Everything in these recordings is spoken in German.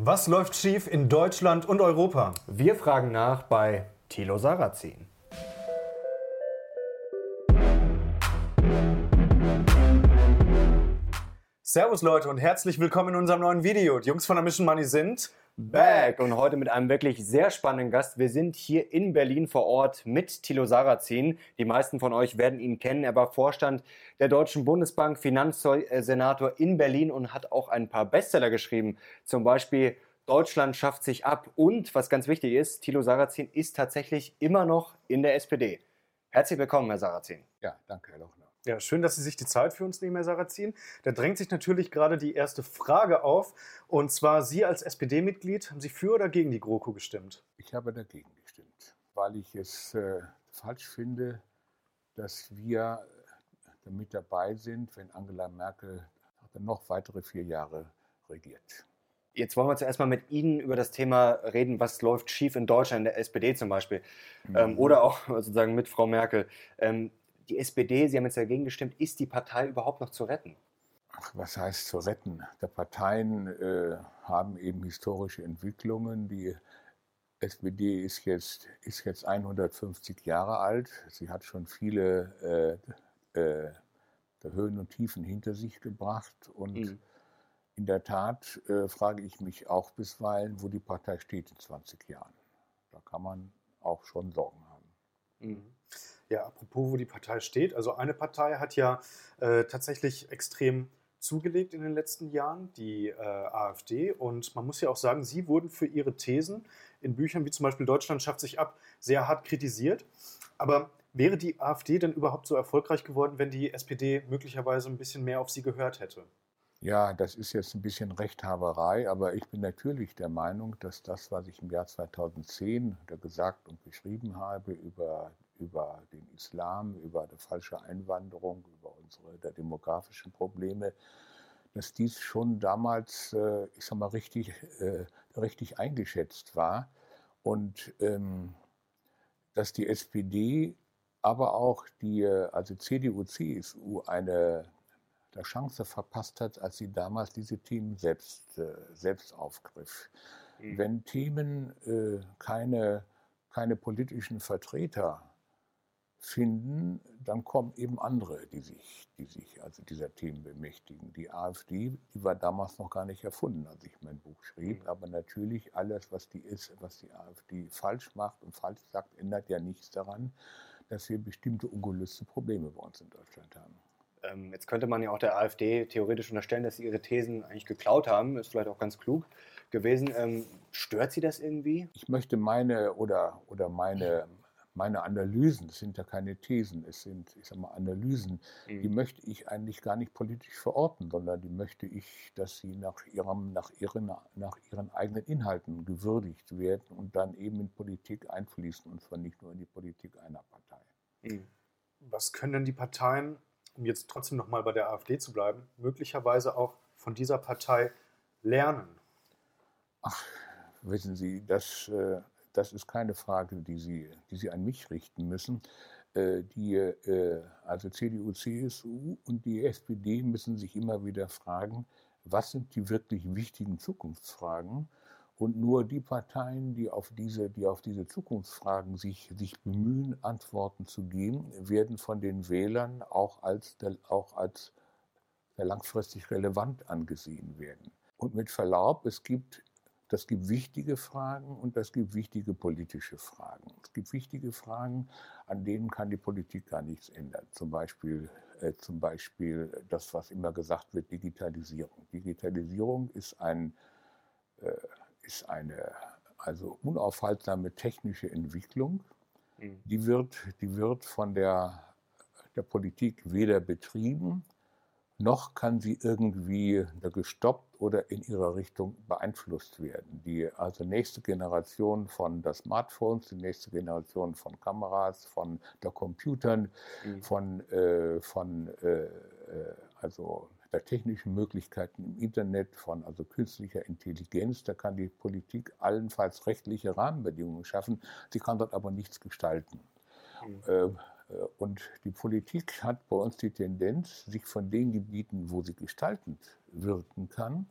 Was läuft schief in Deutschland und Europa? Wir fragen nach bei Thilo Sarrazin. Servus Leute und herzlich willkommen in unserem neuen Video. Die Jungs von der Mission Money sind back und heute mit einem wirklich sehr spannenden Gast. Wir sind hier in Berlin vor Ort mit Thilo Sarrazin. Die meisten von euch werden ihn kennen. Er war Vorstand der Deutschen Bundesbank, Finanzsenator in Berlin und hat auch ein paar Bestseller geschrieben. Zum Beispiel Deutschland schafft sich ab und, was ganz wichtig ist, Thilo Sarrazin ist tatsächlich immer noch in der SPD. Herzlich willkommen, Herr Sarrazin. Ja, danke, Herr Lochner. Ja, schön, dass Sie sich die Zeit für uns nehmen, Herr Sarrazin. Da drängt sich natürlich gerade die erste Frage auf. Und zwar, Sie als SPD-Mitglied, haben Sie für oder gegen die GroKo gestimmt? Ich habe dagegen gestimmt, weil ich es äh, falsch finde, dass wir damit dabei sind, wenn Angela Merkel noch weitere vier Jahre regiert. Jetzt wollen wir zuerst mal mit Ihnen über das Thema reden, was läuft schief in Deutschland, in der SPD zum Beispiel, mhm. ähm, oder auch sozusagen mit Frau Merkel. Ähm, die SPD, Sie haben jetzt dagegen gestimmt, ist die Partei überhaupt noch zu retten? Ach, was heißt zu retten? Die Parteien äh, haben eben historische Entwicklungen. Die SPD ist jetzt, ist jetzt 150 Jahre alt. Sie hat schon viele äh, äh, Höhen und Tiefen hinter sich gebracht. Und mhm. in der Tat äh, frage ich mich auch bisweilen, wo die Partei steht in 20 Jahren. Da kann man auch schon Sorgen haben. Mhm. Ja, apropos, wo die Partei steht. Also eine Partei hat ja äh, tatsächlich extrem zugelegt in den letzten Jahren, die äh, AfD. Und man muss ja auch sagen, sie wurden für ihre Thesen in Büchern wie zum Beispiel Deutschland schafft sich ab sehr hart kritisiert. Aber wäre die AfD denn überhaupt so erfolgreich geworden, wenn die SPD möglicherweise ein bisschen mehr auf sie gehört hätte? Ja, das ist jetzt ein bisschen Rechthaberei, aber ich bin natürlich der Meinung, dass das, was ich im Jahr 2010 gesagt und geschrieben habe über über den Islam, über die falsche Einwanderung, über unsere der demografischen Probleme, dass dies schon damals, äh, ich sag mal, richtig, äh, richtig eingeschätzt war und ähm, dass die SPD, aber auch die, also CDU, CSU eine der Chance verpasst hat, als sie damals diese Themen selbst, äh, selbst aufgriff. Mhm. Wenn Themen keine, keine politischen Vertreter finden, dann kommen eben andere, die sich, die sich also dieser Themen bemächtigen. Die AfD, die war damals noch gar nicht erfunden, als ich mein Buch schrieb. Mhm. Aber natürlich alles, was die ist, was die AfD falsch macht und falsch sagt, ändert ja nichts daran, dass wir bestimmte ungelöste Probleme bei uns in Deutschland haben. Ähm, jetzt könnte man ja auch der AfD theoretisch unterstellen, dass sie ihre Thesen eigentlich geklaut haben. Ist vielleicht auch ganz klug gewesen. Ähm, stört Sie das irgendwie? Ich möchte meine oder, oder meine meine Analysen, das sind ja keine Thesen, es sind, ich sag mal, Analysen, mhm. die möchte ich eigentlich gar nicht politisch verorten, sondern die möchte ich, dass sie nach, ihrem, nach, ihren, nach ihren eigenen Inhalten gewürdigt werden und dann eben in Politik einfließen, und zwar nicht nur in die Politik einer Partei. Mhm. Was können denn die Parteien, um jetzt trotzdem nochmal bei der AfD zu bleiben, möglicherweise auch von dieser Partei lernen? Ach, wissen Sie, das, äh, das ist keine Frage, die Sie, die Sie an mich richten müssen. Äh, die, äh, also CDU, CSU und die SPD müssen sich immer wieder fragen, was sind die wirklich wichtigen Zukunftsfragen? Und nur die Parteien, die auf diese, die auf diese Zukunftsfragen sich, sich bemühen, Antworten zu geben, werden von den Wählern auch als, auch als langfristig relevant angesehen werden. Und mit Verlaub, es gibt das gibt wichtige Fragen und das gibt wichtige politische Fragen. Es gibt wichtige Fragen, an denen kann die Politik gar nichts ändern. Zum Beispiel, äh, zum Beispiel das, was immer gesagt wird, Digitalisierung. Digitalisierung ist, ein, äh, ist eine also unaufhaltsame technische Entwicklung. Mhm. Die, wird, die wird von der, der Politik weder betrieben, noch kann sie irgendwie gestoppt oder in ihrer Richtung beeinflusst werden. Die also nächste Generation von der Smartphones, die nächste Generation von Kameras, von der Computern, mhm. von, äh, von äh, äh also der technischen Möglichkeiten im Internet, von also künstlicher Intelligenz, da kann die Politik allenfalls rechtliche Rahmenbedingungen schaffen, sie kann dort aber nichts gestalten. Mhm. Äh, äh, und die Politik hat bei uns die Tendenz, sich von den Gebieten, wo sie gestaltend wirken kann,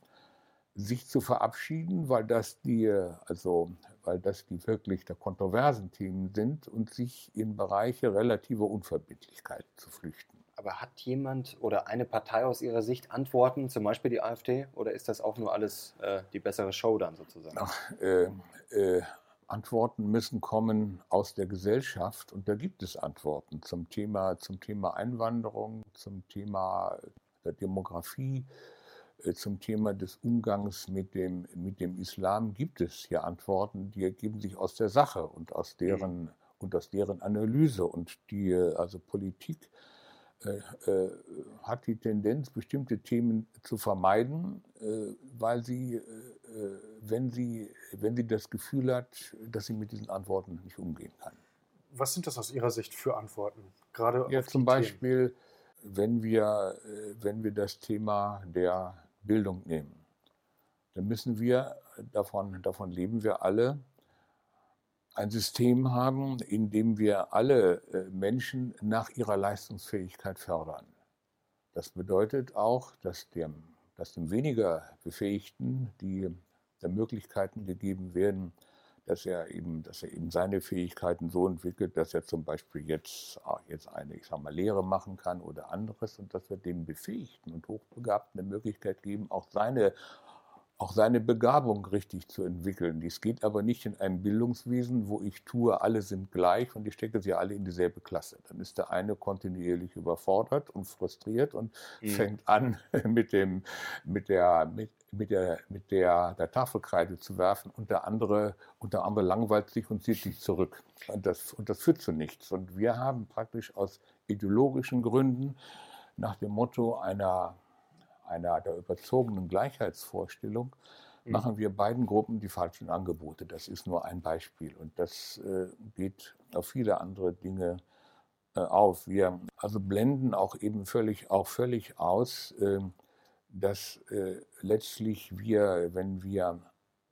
sich zu verabschieden, weil das die, also weil das die wirklich der kontroversen Themen sind und sich in Bereiche relativer Unverbindlichkeit zu flüchten. Aber hat jemand oder eine Partei aus Ihrer Sicht Antworten, zum Beispiel die AfD, oder ist das auch nur alles äh, die bessere Show dann sozusagen? Ach, äh, äh, Antworten müssen kommen aus der Gesellschaft und da gibt es Antworten zum Thema, zum Thema Einwanderung, zum Thema der Demografie, äh, zum Thema des Umgangs mit dem, mit dem Islam gibt es hier Antworten, die ergeben sich aus der Sache und aus mhm. deren, mhm. und aus deren Analyse. Und die also Politik äh, äh, hat die Tendenz, bestimmte Themen zu vermeiden, äh, weil sie, äh, äh, wenn, sie, wenn sie das Gefühl hat, dass sie mit diesen Antworten nicht umgehen kann. Was sind das aus Ihrer Sicht für Antworten? Gerade ja, zum Beispiel, wenn wir, wenn wir das Thema der Bildung nehmen, dann müssen wir, davon, davon leben wir alle, ein System haben, in dem wir alle äh, Menschen nach ihrer Leistungsfähigkeit fördern. Das bedeutet auch, dass dem, dass dem weniger Befähigten die der Möglichkeiten gegeben werden, dass er eben, dass er eben seine Fähigkeiten so entwickelt, dass er zum Beispiel jetzt, ah, jetzt eine, ich sag mal, Lehre machen kann oder anderes und dass wir dem Befähigten und Hochbegabten eine Möglichkeit geben, auch seine auch seine Begabung richtig zu entwickeln. Dies geht aber nicht in einem Bildungswesen, wo ich tue, alle sind gleich und ich stecke sie alle in dieselbe Klasse. Dann ist der eine kontinuierlich überfordert und frustriert und mhm. fängt an, mit, dem, mit, der, mit, mit, der, mit der, der Tafelkreide zu werfen und der andere, und der andere langweilt sich und zieht sich zurück. Und das, und das führt zu nichts. Und wir haben praktisch aus ideologischen Gründen nach dem Motto einer einer der überzogenen Gleichheitsvorstellung, mhm. machen wir beiden Gruppen die falschen Angebote. Das ist nur ein Beispiel und das äh, geht auf viele andere Dinge äh, auf. Wir also blenden auch eben völlig, auch völlig aus, äh, dass letztlich wir, wenn wir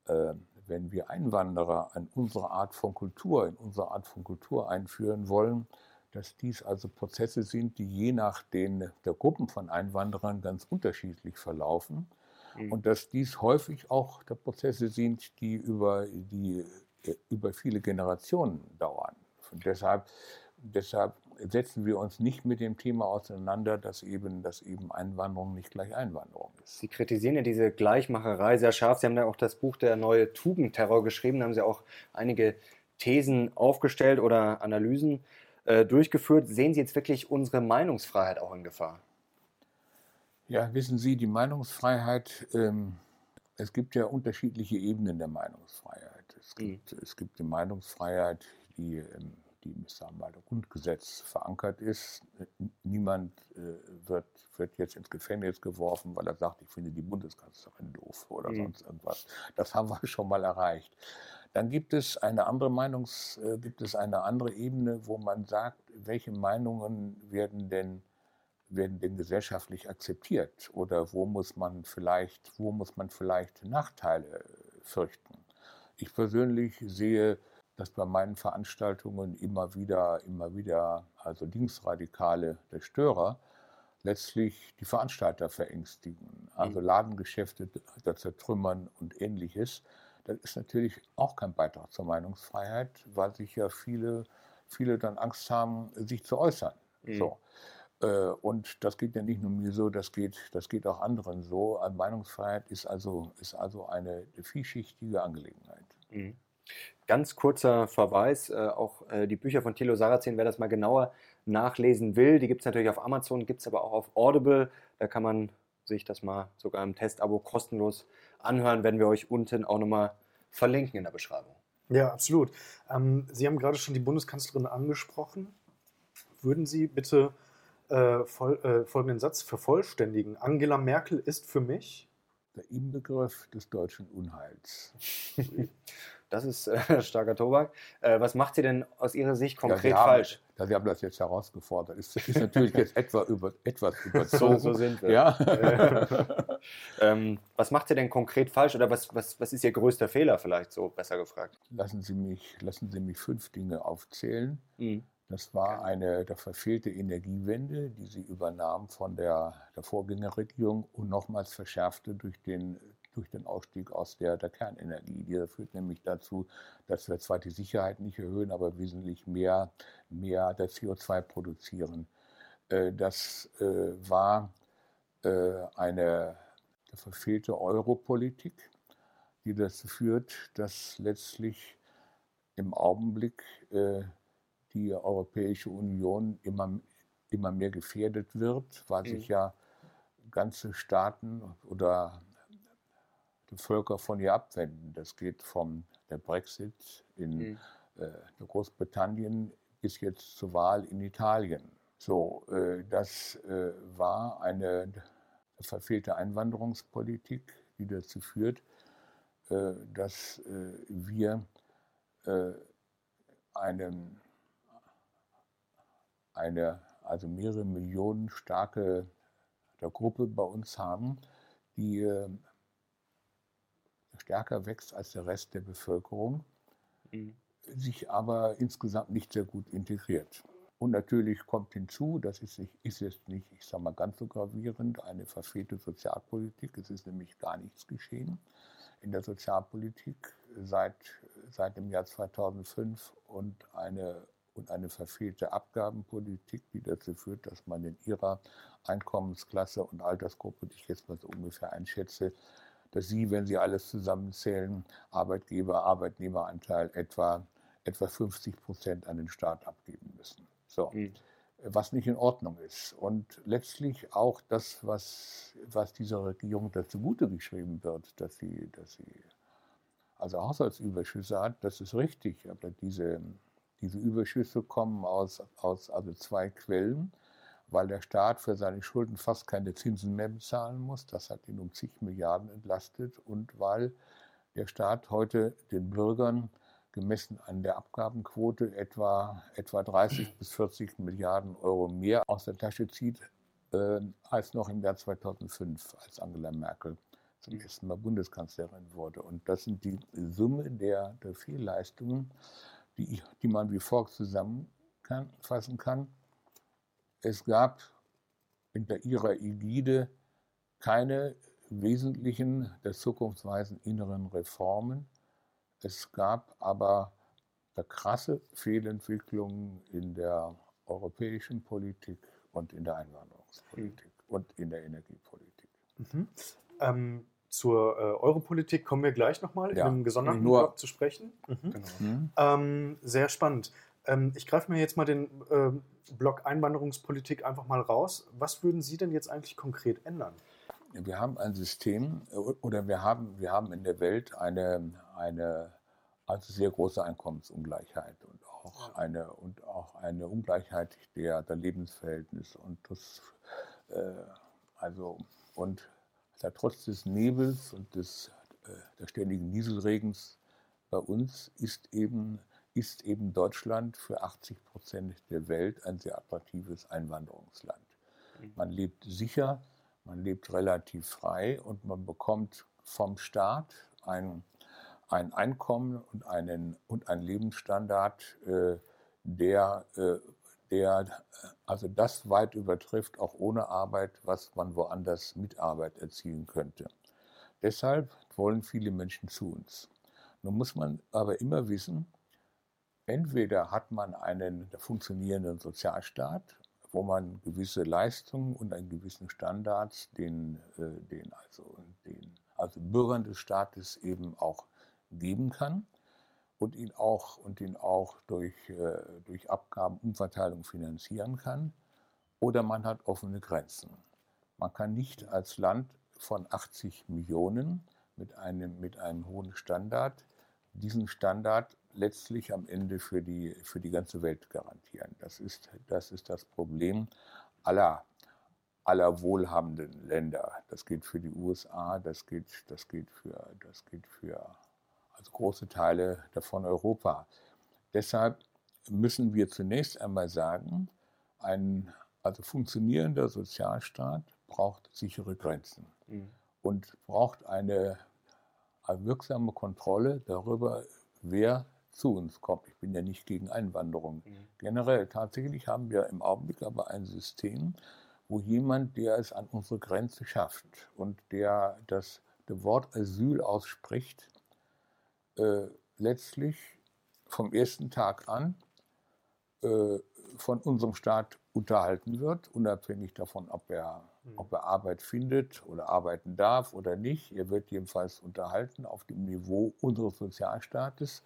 äh, wenn wir Einwanderer in unsere Art von Kultur, in unsere Art von Kultur einführen wollen, dass dies also Prozesse sind, die je nach den der Gruppen von Einwanderern ganz unterschiedlich verlaufen mhm. und dass dies häufig auch der Prozesse sind, die über, die äh, über viele Generationen dauern. Und deshalb, deshalb setzen wir uns nicht mit dem Thema auseinander, dass eben, dass eben Einwanderung nicht gleich Einwanderung ist. Sie kritisieren ja diese Gleichmacherei sehr scharf. Sie haben ja auch das Buch Der neue Tugendterror geschrieben. Da haben Sie auch einige Thesen aufgestellt oder Analysen äh, durchgeführt. Sehen Sie jetzt wirklich unsere Meinungsfreiheit auch in Gefahr? Ja, wissen Sie, die Meinungsfreiheit, ähm, es gibt ja unterschiedliche Ebenen der Meinungsfreiheit. Es mhm. gibt, mhm. es gibt die Meinungsfreiheit, die, ähm, die im mal, Grundgesetz verankert ist. Niemand äh, wird, wird jetzt ins Gefängnis geworfen, weil er sagt, ich finde die Bundeskanzlerin doof oder mhm. sonst irgendwas. Das haben wir schon mal erreicht. Dann gibt es eine andere Meinungs, äh, gibt es eine andere Ebene, wo man sagt, welche Meinungen werden denn, werden denn gesellschaftlich akzeptiert oder wo muss man vielleicht, wo muss man vielleicht Nachteile fürchten. Ich persönlich sehe, dass bei meinen Veranstaltungen immer wieder, immer wieder, also Linksradikale der Störer, letztlich die Veranstalter verängstigen, also mhm. Ladengeschäfte zertrümmern und ähnliches. Das ist natürlich auch kein Beitrag zur Meinungsfreiheit, weil sich ja viele, viele dann Angst haben, sich zu äußern. Mhm. So. Äh, und das geht ja nicht nur mir so, das geht, das geht auch anderen so. Meinungsfreiheit ist also, ist also eine vielschichtige Angelegenheit. Mhm. Ganz kurzer Verweis, äh, auch äh, die Bücher von Thilo Sarrazin, wer das mal genauer nachlesen will, die gibt es natürlich auf Amazon, gibt es aber auch auf Audible. Da kann man sich das mal sogar im Testabo kostenlos anhören, werden wir euch unten auch nochmal verlinken in der Beschreibung. Ja, absolut. Ähm, Sie haben gerade schon die Bundeskanzlerin angesprochen. Würden Sie bitte äh, voll, äh, folgenden Satz vervollständigen? Angela Merkel ist für mich der Inbegriff des deutschen Unheils. Das ist äh, starker Tobak. Äh, was macht sie denn aus Ihrer Sicht konkret ja, falsch? Ja, Sie haben das jetzt herausgefordert. Ist, ist natürlich jetzt etwa über, etwas überzogen. So, so sind wir. Ja. ähm, was macht sie denn konkret falsch oder was, was, was ist Ihr größter Fehler vielleicht, so besser gefragt? Lassen Sie mich, lassen Sie mich fünf Dinge aufzählen. Mhm. Das war eine der verfehlte Energiewende, die sie übernahm von der, der Vorgängerregierung und nochmals verschärfte durch den durch den Ausstieg aus der, der Kernenergie. Dieser führt nämlich dazu, dass wir zwar die Sicherheit nicht erhöhen, aber wesentlich mehr, mehr der CO2 produzieren. Äh, das äh, war äh, eine verfehlte Europolitik, die dazu führt, dass letztlich im Augenblick die Europäische Union immer, immer mehr gefährdet wird, weil sich mhm. ja ganze Staaten oder die Völker von ihr abwenden. Das geht vom der Brexit in mhm. äh, Großbritannien bis jetzt zur Wahl in Italien. So, äh, das äh, war eine verfehlte Einwanderungspolitik, die dazu führt, äh, dass äh, wir äh, einen, eine also mehrere Millionen starke Gruppe bei uns haben, die stärker wächst als der Rest der Bevölkerung, mhm. sich aber insgesamt nicht sehr gut integriert. Und natürlich kommt hinzu, das ist, ist jetzt nicht, ich sage mal, ganz so gravierend, eine verfehlte Sozialpolitik. Es ist nämlich gar nichts geschehen in der Sozialpolitik seit, seit dem Jahr 2005 und eine, und eine verfehlte Abgabenpolitik, die dazu führt, dass man in ihrer Einkommensklasse und Altersgruppe, die ich jetzt mal so ungefähr einschätze, dass Sie, wenn Sie alles zusammenzählen, Arbeitgeber, Arbeitnehmeranteil etwa, etwa 50 Prozent an den Staat abgeben müssen. So. Mhm. Was nicht in Ordnung ist. Und letztlich auch das, was, was dieser Regierung dazu Gute geschrieben wird, dass sie, dass sie also Haushaltsüberschüsse hat, das ist richtig. Aber diese, diese Überschüsse kommen aus, aus also zwei Quellen weil der Staat für seine Schulden fast keine Zinsen mehr bezahlen muss. Das hat ihn um zig Milliarden entlastet und weil der Staat heute den Bürgern gemessen an der Abgabenquote etwa, etwa 30 bis 40 Milliarden Euro mehr aus der Tasche zieht äh, als noch im Jahr 2005, als Angela Merkel zum ersten Mal Bundeskanzlerin wurde. Und das sind die Summe der, der Fehlleistungen, die, die man wie folgt zusammenfassen kann. Es gab unter ihrer Ägide keine wesentlichen der zukunftsweisen inneren Reformen. Es gab aber krasse Fehlentwicklungen in der europäischen Politik und in der Einwanderungspolitik mhm. und in der Energiepolitik. Mhm. Ähm, zur äh, Europolitik kommen wir gleich nochmal ja. in einem gesonderten Block zu sprechen. Mhm. Genau. Ähm, sehr spannend. Ähm, ich greife mir jetzt mal den ähm, Block Einwanderungspolitik einfach mal raus. Was würden Sie denn jetzt eigentlich konkret ändern? Wir haben ein System äh, oder wir haben, wir haben in der Welt eine, eine also sehr große Einkommensungleichheit und auch, eine, und auch eine Ungleichheit der, der Lebensverhältnisse. Und das, äh, also, und also trotz des Nebels und des, äh, der ständigen Nieselregens bei uns ist eben ist eben Deutschland für 80 Prozent der Welt ein sehr attraktives Einwanderungsland. Mhm. Man lebt sicher, man lebt relativ frei und man bekommt vom Staat ein, ein Einkommen und einen, und einen Lebensstandard, äh, der, äh, der also das weit übertrifft, auch ohne Arbeit, was man woanders mit Arbeit erzielen könnte. Deshalb wollen viele Menschen zu uns. Nun muss man aber immer wissen, Entweder hat man einen funktionierenden Sozialstaat, wo man gewisse Leistungen und einen gewissen Standards den, äh, den, also, den also Bürgern des Staates eben auch geben kann und ihn auch, und ihn auch durch, äh, durch Abgabenumverteilung finanzieren kann. Oder man hat offene Grenzen. Man kann nicht als Land von 80 Millionen mit einem, mit einem hohen Standard diesen Standard letztlich am Ende für die, für die ganze Welt garantieren. Das ist, das ist das Problem aller, aller wohlhabenden Länder. Das gilt für die USA, das gilt, das gilt für, das gilt für also große Teile davon Europa. Deshalb müssen wir zunächst einmal sagen, ein also funktionierender Sozialstaat braucht sichere Grenzen mhm. und braucht eine wirksame Kontrolle darüber, wer zu uns kommt. Ich bin ja nicht gegen Einwanderung. Mhm. Generell, tatsächlich haben wir im Augenblick aber ein System, wo jemand, der es an unsere Grenze schafft und der das das Wort Asyl ausspricht, äh, letztlich vom ersten Tag an äh, von unserem Staat unterhalten wird, unabhängig davon, ob er, mhm. ob er Arbeit findet oder arbeiten darf oder nicht. Er wird jedenfalls unterhalten auf dem Niveau unseres Sozialstaates.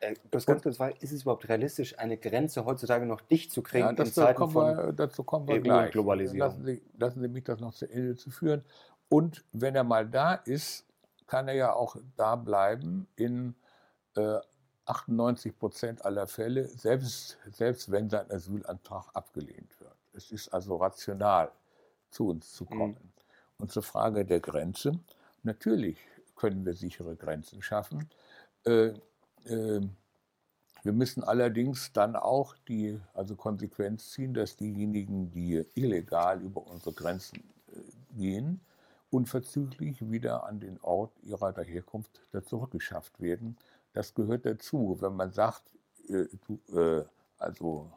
Äh, das ganz kurz war, ist es überhaupt realistisch, eine Grenze heutzutage noch dicht zu kriegen ja, das, in Zeiten kommen von wir, dazu kommen wir EU gleich. Globalisierung? Lassen Sie, lassen Sie mich das noch zu Ende zu führen. Und wenn er mal da ist, kann er ja auch da bleiben in äh, 98 Prozent aller Fälle, selbst, selbst wenn sein Asylantrag abgelehnt wird. Es ist also rational, zu uns zu kommen. Mhm. Und zur Frage der Grenze, natürlich können wir sichere Grenzen schaffen. Äh, wir müssen allerdings dann auch die also Konsequenz ziehen, dass diejenigen, die illegal über unsere Grenzen äh, gehen, unverzüglich wieder an den Ort ihrer Herkunft zurückgeschafft werden das gehört dazu. Wenn man sagt, äh, du, äh, also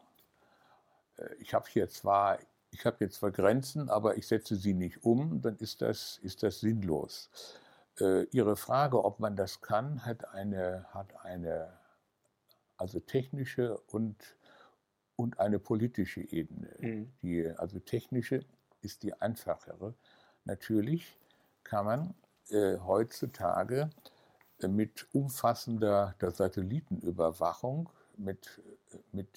äh, ich habe hier zwar, ich habe hier zwar Grenzen, aber ich setze sie nicht um, dann ist das, ist das sinnlos. Äh, Ihre Frage, ob man das kann, hat eine, hat eine also technische und, und eine politische Ebene. Mhm. Die, also technische ist die einfachere. Natürlich kann man äh, heutzutage mit umfassender der Satellitenüberwachung, mit, mit,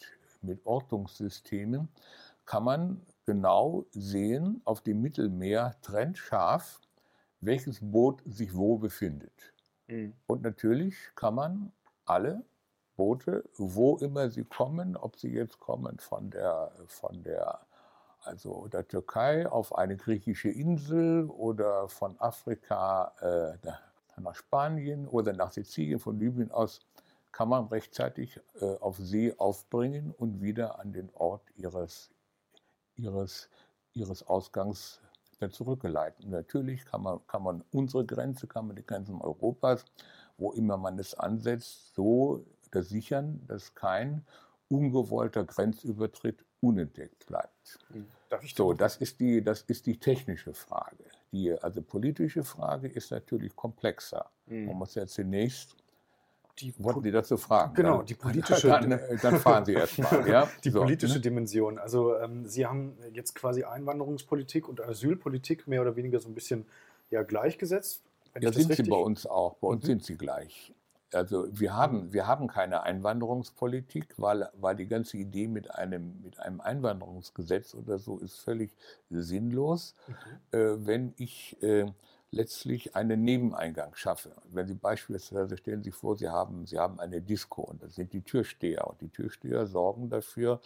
mit Ortungssystemen, kann man genau sehen auf dem Mittelmeer trennscharf, welches Boot sich wo befindet. Mhm. Und natürlich kann man alle Boote, wo immer sie kommen, ob sie jetzt kommen von der, von der, also der Türkei auf eine griechische Insel oder von Afrika äh, nach Spanien oder nach Sizilien von Libyen aus kann man rechtzeitig äh, auf See aufbringen und wieder an den Ort ihres, ihres, ihres Ausgangs zurückgeleiten. Natürlich kann man, kann man unsere Grenze, kann man die Grenzen Europas, wo immer man es ansetzt, so sichern, dass kein ungewollter Grenzübertritt unentdeckt bleibt. Hm. so, das ist, die, das ist die technische Frage. Die also politische Frage ist natürlich komplexer. Mhm. Man muss ja zunächst die Wollten Sie dazu fragen? Genau, dann, die politische. Dann, dann fahren Sie erstmal. Ja? Die so, politische ne? Dimension. Also ähm, Sie haben jetzt quasi Einwanderungspolitik und Asylpolitik mehr oder weniger so ein bisschen ja, gleichgesetzt. Ja, sind Sie bei uns auch. Bei uns mhm. sind Sie gleich. Also wir haben, wir haben keine Einwanderungspolitik, weil, weil die ganze Idee mit einem, mit einem Einwanderungsgesetz oder so ist völlig sinnlos, mhm. äh, wenn ich äh, letztlich einen Nebeneingang schaffe. Wenn Sie beispielsweise stellen Sie sich vor, Sie haben, Sie haben eine Disco und das sind die Türsteher und die Türsteher sorgen dafür,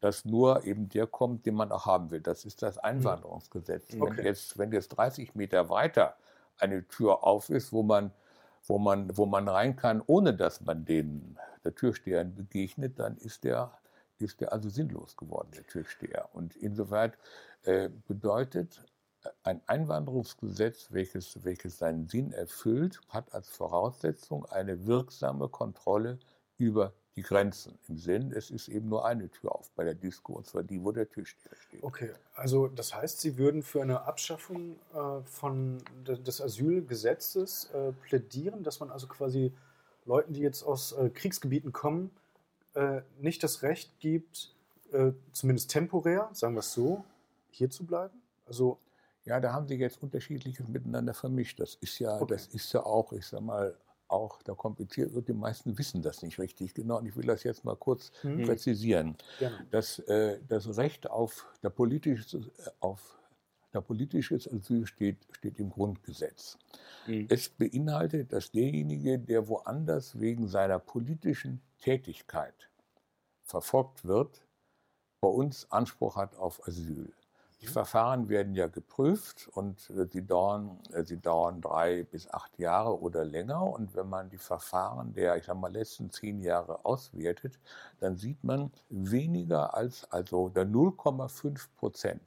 dass nur eben der kommt, den man auch haben will. Das ist das mhm. Einwanderungsgesetz. Okay. Wenn, jetzt, wenn jetzt 30 Meter weiter eine Tür auf ist, wo man wo man, wo man rein kann, ohne dass man den der Türsteher begegnet, dann ist der, ist der also sinnlos geworden, der Türsteher. Und insoweit äh, bedeutet ein Einwanderungsgesetz, welches, welches seinen Sinn erfüllt, hat als Voraussetzung eine wirksame Kontrolle über die Grenzen. Im Sinn, es ist eben nur eine Tür auf bei der Disco, und zwar die, wo der Türsteher steht. Okay, also das heißt, Sie würden für eine Abschaffung äh, von des Asylgesetzes äh, plädieren, dass man also quasi Leuten, die jetzt aus äh, Kriegsgebieten kommen, äh, nicht das Recht gibt, äh, zumindest temporär, sagen wir es so, hier zu bleiben? Also ja, da haben Sie jetzt unterschiedliches miteinander vermischt. Das ist ja, okay. das ist ja auch, ich sag mal, auch da kompliziert wird. Die meisten wissen das nicht richtig genau. Und ich will das jetzt mal kurz mhm. präzisieren. Das, äh, das Recht auf der politische, auf der politisches Asyl steht, steht im Grundgesetz. Mhm. Es beinhaltet, dass derjenige, der woanders wegen seiner politischen Tätigkeit verfolgt wird, bei uns Anspruch hat auf Asyl. Die Verfahren werden ja geprüft und äh, sie dauern, äh, sie dauern drei bis acht Jahre oder länger. Und wenn man die Verfahren der, ich sag mal, letzten zehn Jahre auswertet, dann sieht man weniger als, also der 0,5 Prozent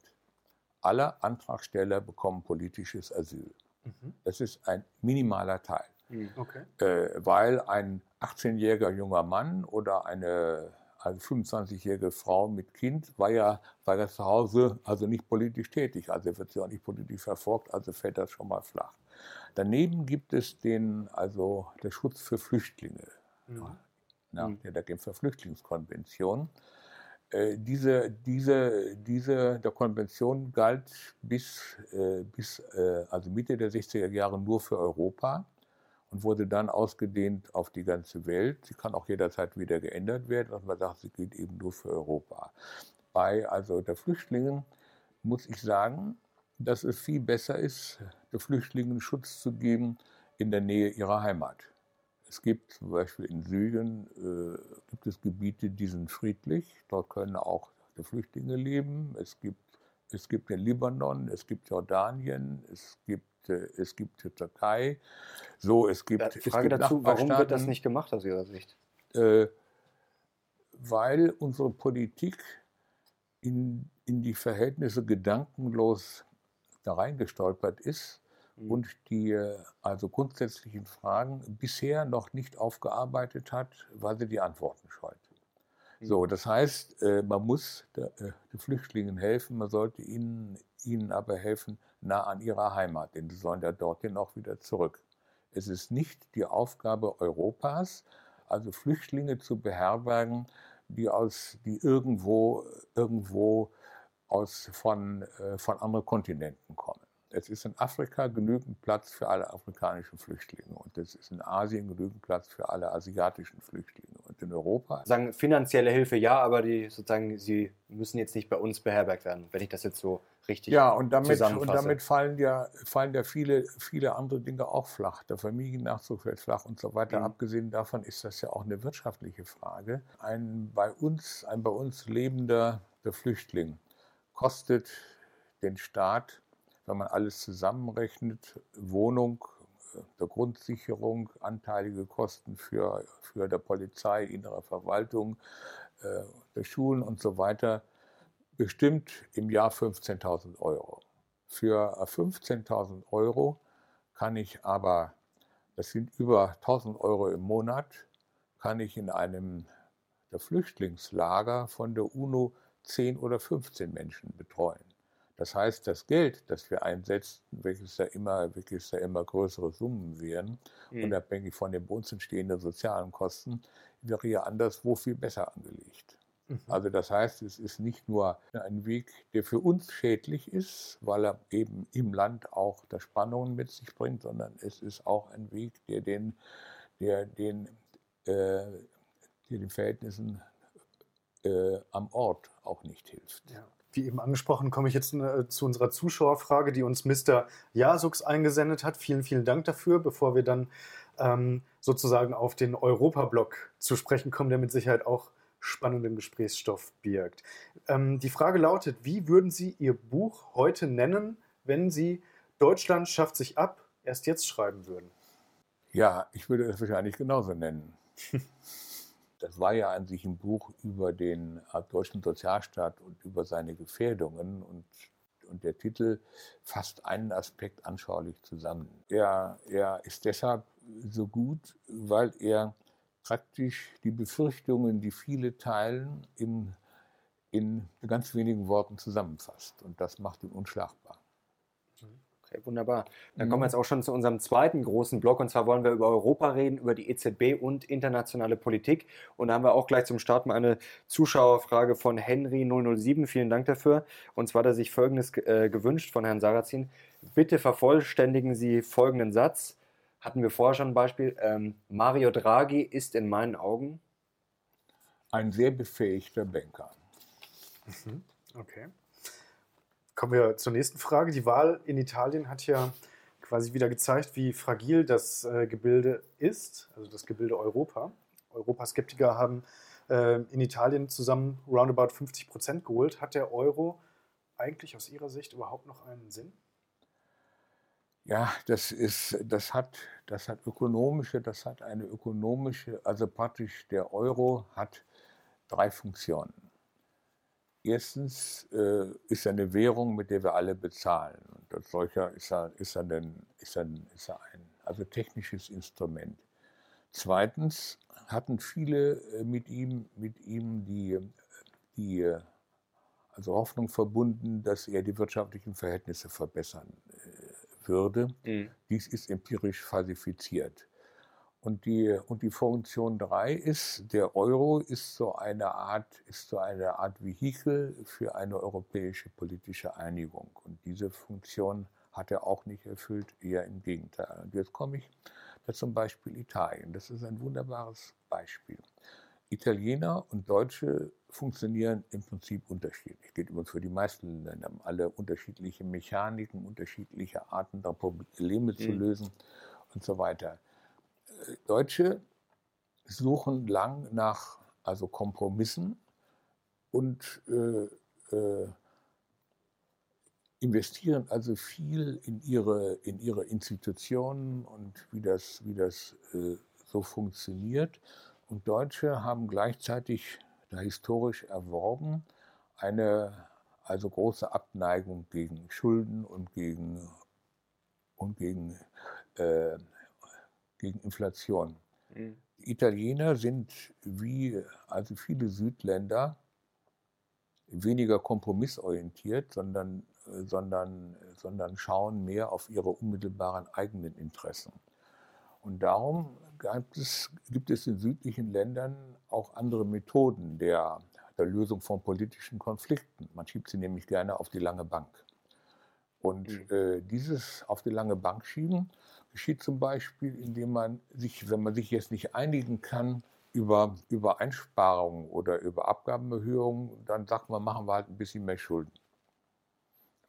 aller Antragsteller bekommen politisches Asyl. Mhm. Das ist ein minimaler Teil. Mhm. Okay. Äh, weil ein 18-jähriger junger Mann oder eine eine 25-jährige Frau mit Kind, war ja, war ja zu Hause also nicht politisch tätig. Also wird sie auch nicht politisch verfolgt, also fällt das schon mal flach. Daneben gibt es den, also der Schutz für Flüchtlinge Mhm. nach Mhm. der Genfer Flüchtlingskonvention. Äh, Diese, diese, diese der Konvention galt bis, äh, bis äh, also Mitte der 60er Jahre nur für Europa und wurde dann ausgedehnt auf die ganze Welt. Sie kann auch jederzeit wieder geändert werden, dass man sagt, sie gilt eben nur für Europa. Bei also der Flüchtlingen muss ich sagen, dass es viel besser ist, den Flüchtlingen Schutz zu geben in der Nähe ihrer Heimat. Es gibt zum Beispiel in Syrien äh, gibt es Gebiete, die sind friedlich. Dort können auch die Flüchtlinge leben. Es gibt, es gibt den Libanon, es gibt Jordanien, es gibt, äh, es gibt die Türkei. So, es gibt, Ja, es Frage gibt dazu, warum wird das nicht gemacht aus Ihrer Sicht? Äh, weil unsere Politik in, in die Verhältnisse gedankenlos da reingestolpert ist Mhm. und die äh, also grundsätzlichen Fragen bisher noch nicht aufgearbeitet hat, weil sie die Antworten scheut. So, das heißt, äh, man muss äh, den Flüchtlingen helfen, man sollte ihnen, ihnen aber helfen nah an ihrer Heimat, denn sie sollen ja dorthin auch wieder zurück. Es ist nicht die Aufgabe Europas, also Flüchtlinge zu beherbergen, die aus, die irgendwo, irgendwo aus, von, äh, von anderen Kontinenten kommen. Es ist in Afrika genügend Platz für alle afrikanischen Flüchtlinge und es ist in Asien genügend Platz für alle asiatischen Flüchtlinge und in Europa. Sagen finanzielle Hilfe ja, aber die sozusagen sie müssen jetzt nicht bei uns beherbergt werden, wenn ich das jetzt so richtig Ja, und damit, und damit fallen ja, fallen ja viele, viele andere Dinge auch flach. Der Familiennachzug fällt flach und so weiter. Mhm. Abgesehen davon ist das ja auch eine wirtschaftliche Frage. Ein bei uns, ein bei uns lebender der Flüchtling kostet den Staat, wenn man alles zusammenrechnet, Wohnung, äh, der Grundsicherung, anteilige Kosten für, für der Polizei, innere Verwaltung, äh, der Schulen und so weiter, bestimmt im Jahr 15.000 Euro. Für äh, 15.000 Euro kann ich aber, das sind über 1.000 Euro im Monat, kann ich in einem der Flüchtlingslager von der UNO 10 oder 15 Menschen betreuen. Das heißt, das Geld, das wir einsetzen, welches ja immer, welches ja immer größere Summen wären, Mhm. unabhängig von den bei uns entstehenden sozialen Kosten, wäre ja anderswo viel besser angelegt. Mhm. Also das heißt, es ist nicht nur ein Weg, der für uns schädlich ist, weil er eben im Land auch der Spannungen mit sich bringt, sondern es ist auch ein Weg, der den, der den, äh, der den Verhältnissen äh, am Ort auch nicht hilft. Ja. Wie eben angesprochen, komme ich jetzt äh, zu unserer Zuschauerfrage, die uns Mr. Jasux eingesendet hat. Vielen, vielen Dank dafür, bevor wir dann ähm, sozusagen auf den Europablock zu sprechen kommen, der mit Sicherheit auch spannenden Gesprächsstoff birgt. Ähm, die Frage lautet, wie würden Sie Ihr Buch heute nennen, wenn Sie Deutschland schafft sich ab erst jetzt schreiben würden? Ja, ich würde es wahrscheinlich genauso nennen. Das war ja an sich ein Buch über den äh, deutschen Sozialstaat und über seine Gefährdungen und, und der Titel fasst einen Aspekt anschaulich zusammen. Er, er ist deshalb so gut, weil er praktisch die Befürchtungen, die viele teilen, in, in ganz wenigen Worten zusammenfasst. Und das macht ihn unschlagbar. Wunderbar. Dann Mhm. kommen wir jetzt auch schon zu unserem zweiten großen Block. Und zwar wollen wir über Europa reden, über die EZB und internationale Politik. Und da haben wir auch gleich zum Start mal eine Zuschauerfrage von Henry007. Vielen Dank dafür. Und zwar hat er sich Folgendes äh, gewünscht von Herrn Sarrazin. Bitte vervollständigen Sie folgenden Satz. Hatten wir vorher schon ein Beispiel. Ähm, Mario Draghi ist in meinen Augen. Ein sehr befähigter Banker. Okay. Kommen wir zur nächsten Frage. Die Wahl in Italien hat ja quasi wieder gezeigt, wie fragil das äh, Gebilde ist, also das Gebilde Europa. Europaskeptiker haben äh, in Italien zusammen roundabout 50 Prozent geholt. Hat der Euro eigentlich aus Ihrer Sicht überhaupt noch einen Sinn? Ja, das ist, das hat, das hat ökonomische, das hat eine ökonomische, also praktisch der Euro hat drei Funktionen. Erstens äh, ist er eine Währung, mit der wir alle bezahlen. Und als solcher ist er, ist er, ein, ist er, ist er ein also technisches Instrument. Zweitens hatten viele äh, mit ihm, mit ihm die, die also Hoffnung verbunden, dass er die wirtschaftlichen Verhältnisse verbessern äh, würde. Mhm. Dies ist empirisch falsifiziert. Und die, und die Funktion 3 ist, der Euro ist so eine Art, ist so eine Art Vehikel für eine europäische politische Einigung. Und diese Funktion hat er auch nicht erfüllt, eher im Gegenteil. Und jetzt komme ich da zum Beispiel Italien. Das ist ein wunderbares Beispiel. Italiener und Deutsche funktionieren im Prinzip unterschiedlich. Geht übrigens für die meisten Länder. Haben alle unterschiedliche Mechaniken, unterschiedliche Arten, da Probleme mhm. zu lösen und so weiter. Deutsche suchen lang nach also Kompromissen und äh, äh, investieren also viel in ihre, in ihre Institutionen und wie das, wie das äh, so funktioniert. Und Deutsche haben gleichzeitig da historisch erworben eine also große Abneigung gegen Schulden und gegen, und gegen äh, gegen Inflation. Mhm. Die Italiener sind wie also viele Südländer weniger kompromissorientiert, sondern, sondern, sondern schauen mehr auf ihre unmittelbaren eigenen Interessen. Und darum gibt es, gibt es in südlichen Ländern auch andere Methoden der, der Lösung von politischen Konflikten. Man schiebt sie nämlich gerne auf die lange Bank. Und mhm. äh, dieses auf die lange Bank schieben geschieht zum Beispiel, indem man sich, wenn man sich jetzt nicht einigen kann über, über Einsparungen oder über Abgabenerhöhungen, dann sagt man, machen wir halt ein bisschen mehr Schulden.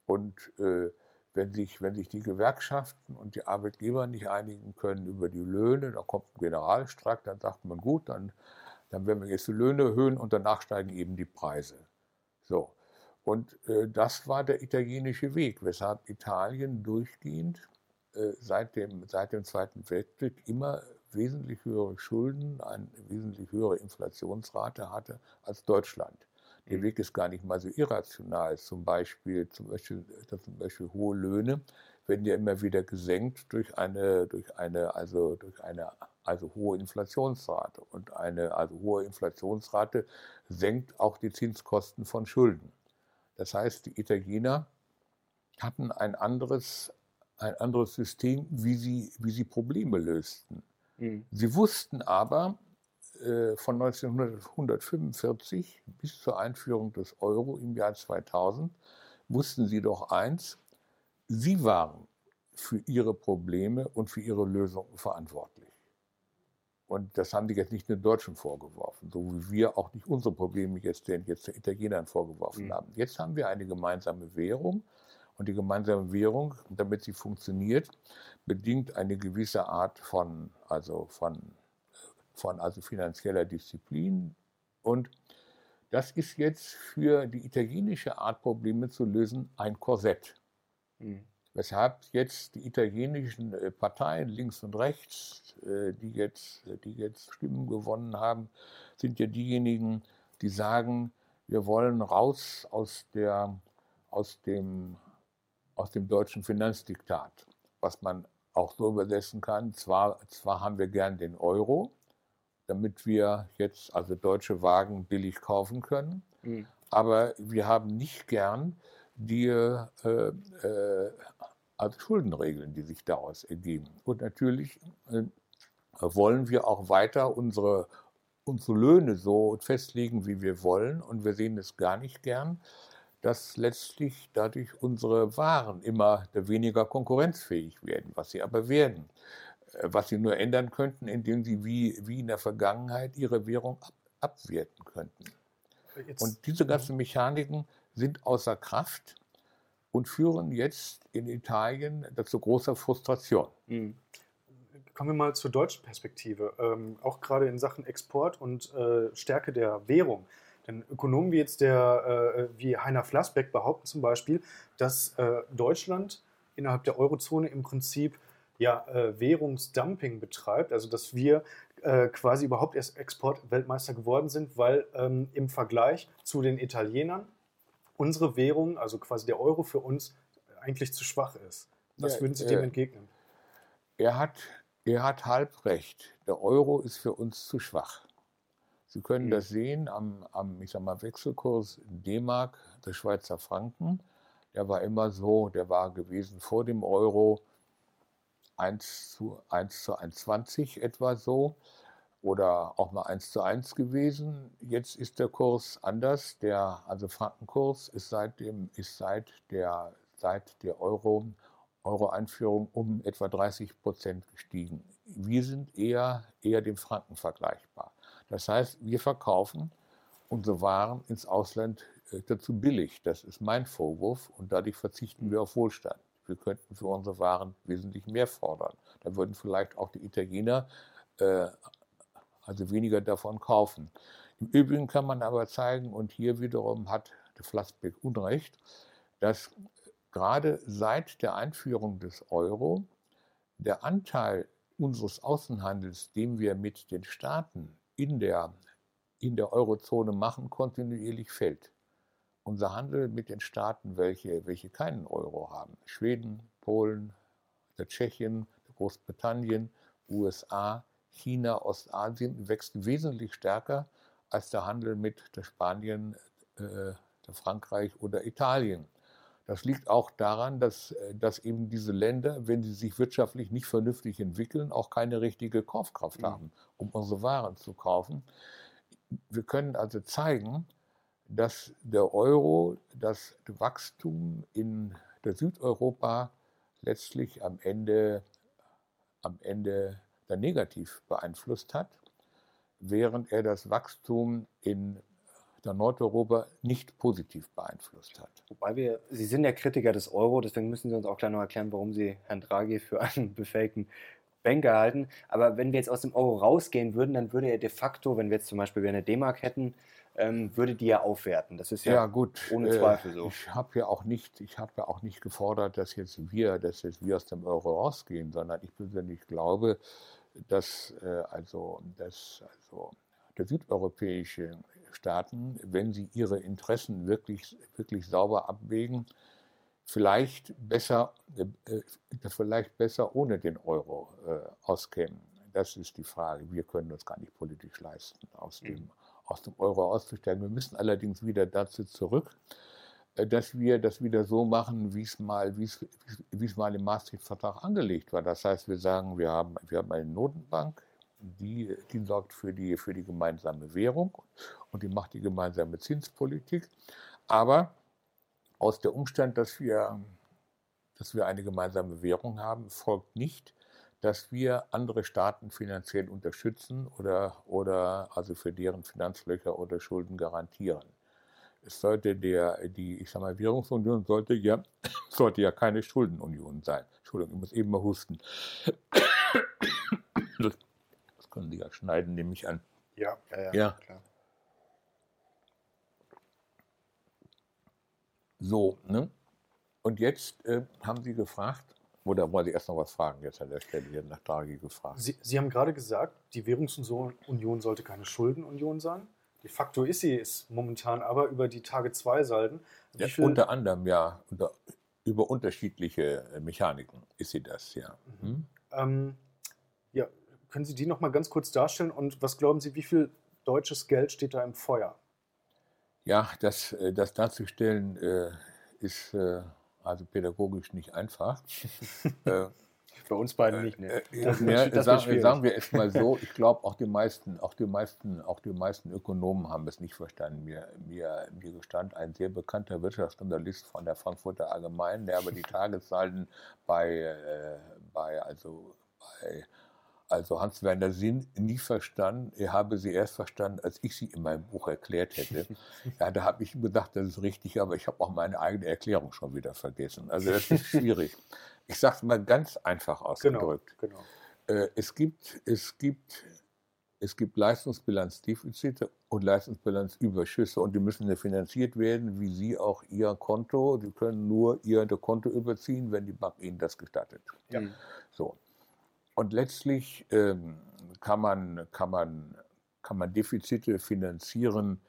Und äh, wenn, sich, wenn sich die Gewerkschaften und die Arbeitgeber nicht einigen können über die Löhne, da kommt ein Generalstreik, dann sagt man, gut, dann, dann werden wir jetzt die Löhne erhöhen und danach steigen eben die Preise. So. Und äh, das war der italienische Weg, weshalb Italien durchgehend äh, seit, dem, seit dem Zweiten Weltkrieg immer wesentlich höhere Schulden, eine wesentlich höhere Inflationsrate hatte als Deutschland. Der mhm. Weg ist gar nicht mal so irrational. Zum Beispiel, zum Beispiel, zum Beispiel hohe Löhne werden ja immer wieder gesenkt durch eine, durch eine, also durch eine also hohe Inflationsrate. Und eine also hohe Inflationsrate senkt auch die Zinskosten von Schulden. Das heißt, die Italiener hatten ein anderes ein anderes System, wie sie, wie sie Probleme lösten. Mhm. Sie wussten aber äh, von 1945 bis zur Einführung des Euro im Jahr 2000, wussten sie doch eins, sie waren für ihre Probleme und für ihre Lösungen verantwortlich. Und das haben die jetzt nicht den Deutschen vorgeworfen, so wie wir auch nicht unsere Probleme jetzt den, jetzt den Italienern vorgeworfen mhm. haben. Jetzt haben wir eine gemeinsame Währung und die gemeinsame Währung, damit sie funktioniert, bedingt eine gewisse Art von, also von, von also finanzieller Disziplin. Und das ist jetzt für die italienische Art, Probleme zu lösen, ein Korsett. Mhm. Weshalb jetzt die italienischen äh, Parteien links und rechts, äh, die jetzt, die jetzt Stimmen gewonnen haben, sind ja diejenigen, die sagen, wir wollen raus aus, der, aus dem aus dem deutschen Finanzdiktat, was man auch so übersetzen kann. Zwar, zwar haben wir gern den Euro, damit wir jetzt also deutsche Wagen billig kaufen können, mhm. aber wir haben nicht gern die äh, äh, also Schuldenregeln, die sich daraus ergeben. Und natürlich äh, wollen wir auch weiter unsere, unsere Löhne so festlegen, wie wir wollen. Und wir sehen es gar nicht gern, dass letztlich dadurch unsere Waren immer weniger konkurrenzfähig werden, was sie aber werden. Äh, was sie nur ändern könnten, indem sie wie, wie in der Vergangenheit ihre Währung ab, abwerten könnten. Jetzt, und diese ganzen Mechaniken sind außer Kraft und führen jetzt in Italien dazu großer Frustration. Mhm. Kommen wir mal zur deutschen Perspektive, ähm, auch gerade in Sachen Export und äh, Stärke der Währung. Denn Ökonomen wie jetzt der, äh, wie Heiner Flassbeck behaupten zum Beispiel, dass äh, Deutschland innerhalb der Eurozone im Prinzip ja, äh, Währungsdumping betreibt, also dass wir äh, quasi überhaupt erst Exportweltmeister geworden sind, weil ähm, im Vergleich zu den Italienern unsere Währung, also quasi der Euro für uns eigentlich zu schwach ist. Was ja, würden Sie dem äh, entgegnen? Er hat, er hat halb recht. Der Euro ist für uns zu schwach. Sie können mhm. das sehen am, am ich sag mal, Wechselkurs D-Mark, der Schweizer Franken. der war immer so, der war gewesen vor dem Euro 1 zu 1 zu 1,20 etwa so oder auch mal 1 zu 1 gewesen. Jetzt ist der Kurs anders. Der also Frankenkurs ist seit ist seit der seit der Euro Euro-Einführung um etwa 30 Prozent gestiegen. Wir sind eher eher dem Franken vergleichbar. Das heißt, wir verkaufen unsere Waren ins Ausland äh, dazu billig. Das ist mein Vorwurf und dadurch verzichten wir auf Wohlstand. Wir könnten für unsere Waren wesentlich mehr fordern. Da würden vielleicht auch die Italiener äh, also weniger davon kaufen. Im Übrigen kann man aber zeigen, und hier wiederum hat der Flassbeck Unrecht, dass gerade seit der Einführung des Euro der Anteil unseres Außenhandels, den wir mit den Staaten in der, in der Eurozone machen, kontinuierlich fällt. Unser Handel mit den Staaten, welche, welche keinen Euro haben, Schweden, Polen, Tschechien, Großbritannien, USA, China, Ostasien wächst wesentlich stärker als der Handel mit der Spanien, äh, der Frankreich oder Italien. Das liegt auch daran, dass, äh, dass eben diese Länder, wenn sie sich wirtschaftlich nicht vernünftig entwickeln, auch keine richtige Kaufkraft mhm. haben, um unsere Waren zu kaufen. Wir können also zeigen, dass der Euro das Wachstum in der Südeuropa letztlich am Ende, am Ende negativ beeinflusst hat, während er das Wachstum in der Nordeuropa nicht positiv beeinflusst hat. Wobei wir, Sie sind ja Kritiker des Euro, deswegen müssen Sie uns auch gleich noch erklären, warum Sie Herrn Draghi für einen befähigten Banker halten. Aber wenn wir jetzt aus dem Euro rausgehen würden, dann würde er de facto, wenn wir jetzt zum Beispiel eine D-Mark hätten, ähm, würde die ja aufwerten. Das ist ja, ja gut, ohne äh, Zweifel so. Ich habe ja auch nicht, ich habe ja auch nicht gefordert, dass jetzt wir, dass jetzt wir aus dem Euro rausgehen, sondern ich persönlich glaube, dass äh, also, dass also der südeuropäische Staaten, wenn sie ihre Interessen wirklich, wirklich sauber abwägen, vielleicht besser, äh, vielleicht besser ohne den Euro äh, auskämen. Das ist die Frage. Wir können uns gar nicht politisch leisten, aus dem, mhm. aus dem Euro auszusteigen. Wir müssen allerdings wieder dazu zurück, äh, dass wir das wieder so machen, wie es mal, wie es, wie es mal im Maastricht-Vertrag angelegt war. Das heißt, wir sagen, wir haben, wir haben eine Notenbank, die, die sorgt für die, für die gemeinsame Währung und die macht die gemeinsame Zinspolitik. Aber aus der Umstand, dass wir, dass wir eine gemeinsame Währung haben, folgt nicht, dass wir andere Staaten finanziell unterstützen oder, oder also für deren Finanzlöcher oder Schulden garantieren. Es sollte der, die, ich sag mal, Währungsunion sollte ja, sollte ja keine Schuldenunion sein. Entschuldigung, ich muss eben mal husten. Das können Sie ja schneiden, nehme ich an. Ja, ja, ja, ja. klar. So, ne? Und jetzt äh, haben Sie gefragt, oder wollen Sie erst noch was fragen jetzt an der Stelle? hier nach Draghi gefragt. Sie, Sie haben gerade gesagt, die Währungsunion sollte keine Schuldenunion sein. De facto ist sie es momentan aber über die Tage 2 Salden. Ja, unter anderem ja, unter, über unterschiedliche äh, Mechaniken ist sie das, ja. Mhm. Hm? Ähm, ja, können Sie die noch mal ganz kurz darstellen und was glauben Sie, wie viel deutsches Geld steht da im Feuer? Ja, das, äh, das darzustellen äh, ist äh, also pädagogisch nicht einfach. äh, Bei uns beiden nicht, ne? Äh, das, ja, das sagen, sagen, wir es mal so, ich glaube auch die meisten, auch die meisten, auch die meisten Ökonomen haben es nicht verstanden. Mir, mir, mir gestand ein sehr bekannter Wirtschaftsjournalist von der Frankfurter Allgemeinen, der aber die Tageszahlen bei, äh, bei also bei also Hans-Werner Sinn, nie verstanden. Er habe sie erst verstanden, als ich sie in meinem Buch erklärt hätte. ja, da habe ich gedacht, das ist richtig, aber ich habe auch meine eigene Erklärung schon wieder vergessen. Also das ist schwierig. Ich sage es mal ganz einfach ausgedrückt. Genau, genau. Es, gibt, es, gibt, es gibt Leistungsbilanzdefizite und Leistungsbilanzüberschüsse und die müssen ja finanziert werden, wie Sie auch Ihr Konto. Sie können nur Ihr Konto überziehen, wenn die Bank Ihnen das gestattet. Ja. So. Und letztlich ähm, kann, man, kann, man, kann man Defizite finanzieren,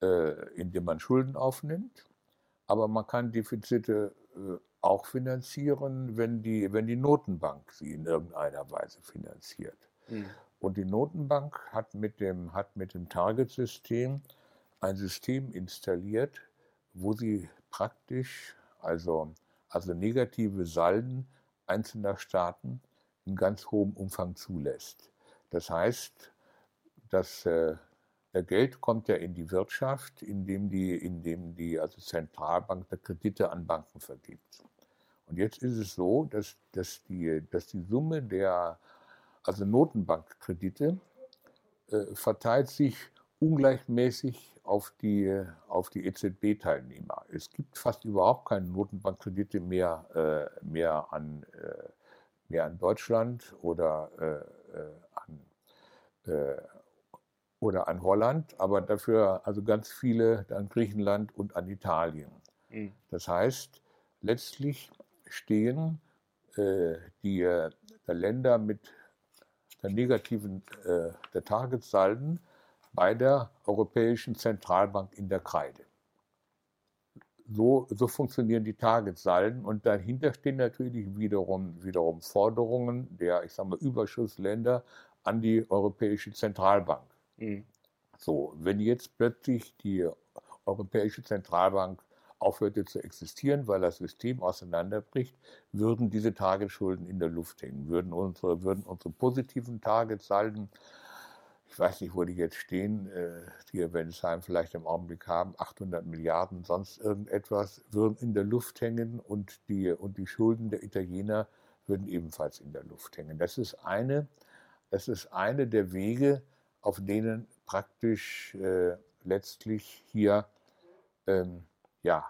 äh, indem man Schulden aufnimmt. Aber man kann Defizite äh, auch finanzieren, wenn die, wenn die Notenbank sie in irgendeiner Weise finanziert. Mhm. Und die Notenbank hat mit dem, hat mit dem Target-System ein System installiert, wo sie praktisch also, also negative Salden einzelner Staaten in ganz hohem Umfang zulässt. Das heißt, dass äh, der Geld kommt ja in die Wirtschaft, indem die, indem die also Zentralbank der Kredite an Banken vergibt. Und jetzt ist es so, dass, dass, die, dass die Summe der also Notenbankkredite äh, verteilt sich ungleichmäßig auf die, auf die EZB-Teilnehmer. Es gibt fast überhaupt keine Notenbankkredite mehr, äh, mehr, an, äh, mehr an Deutschland oder äh, äh, an, äh, oder an Holland, aber dafür also ganz viele an Griechenland und an Italien. Mhm. Das heißt, letztlich stehen äh, die der Länder mit der negativen äh, der Targetsalden bei der Europäischen Zentralbank in der Kreide. So, so funktionieren die Targetsalden und dahinter stehen natürlich wiederum, wiederum Forderungen der, ich sage mal, Überschussländer an die Europäische Zentralbank. Mhm. So, wenn jetzt plötzlich die Europäische Zentralbank aufhörte zu existieren, weil das System auseinanderbricht, würden diese Targetschulden in der Luft hängen, würden unsere, würden unsere positiven Targetsalden ich weiß nicht, wo die jetzt stehen, äh, die Wendesheim vielleicht im Augenblick haben, 800 Milliarden, sonst irgendetwas, würden in der Luft hängen und die, und die Schulden der Italiener würden ebenfalls in der Luft hängen. Das ist eine, das ist eine der Wege, auf denen praktisch äh, letztlich hier ähm, ja,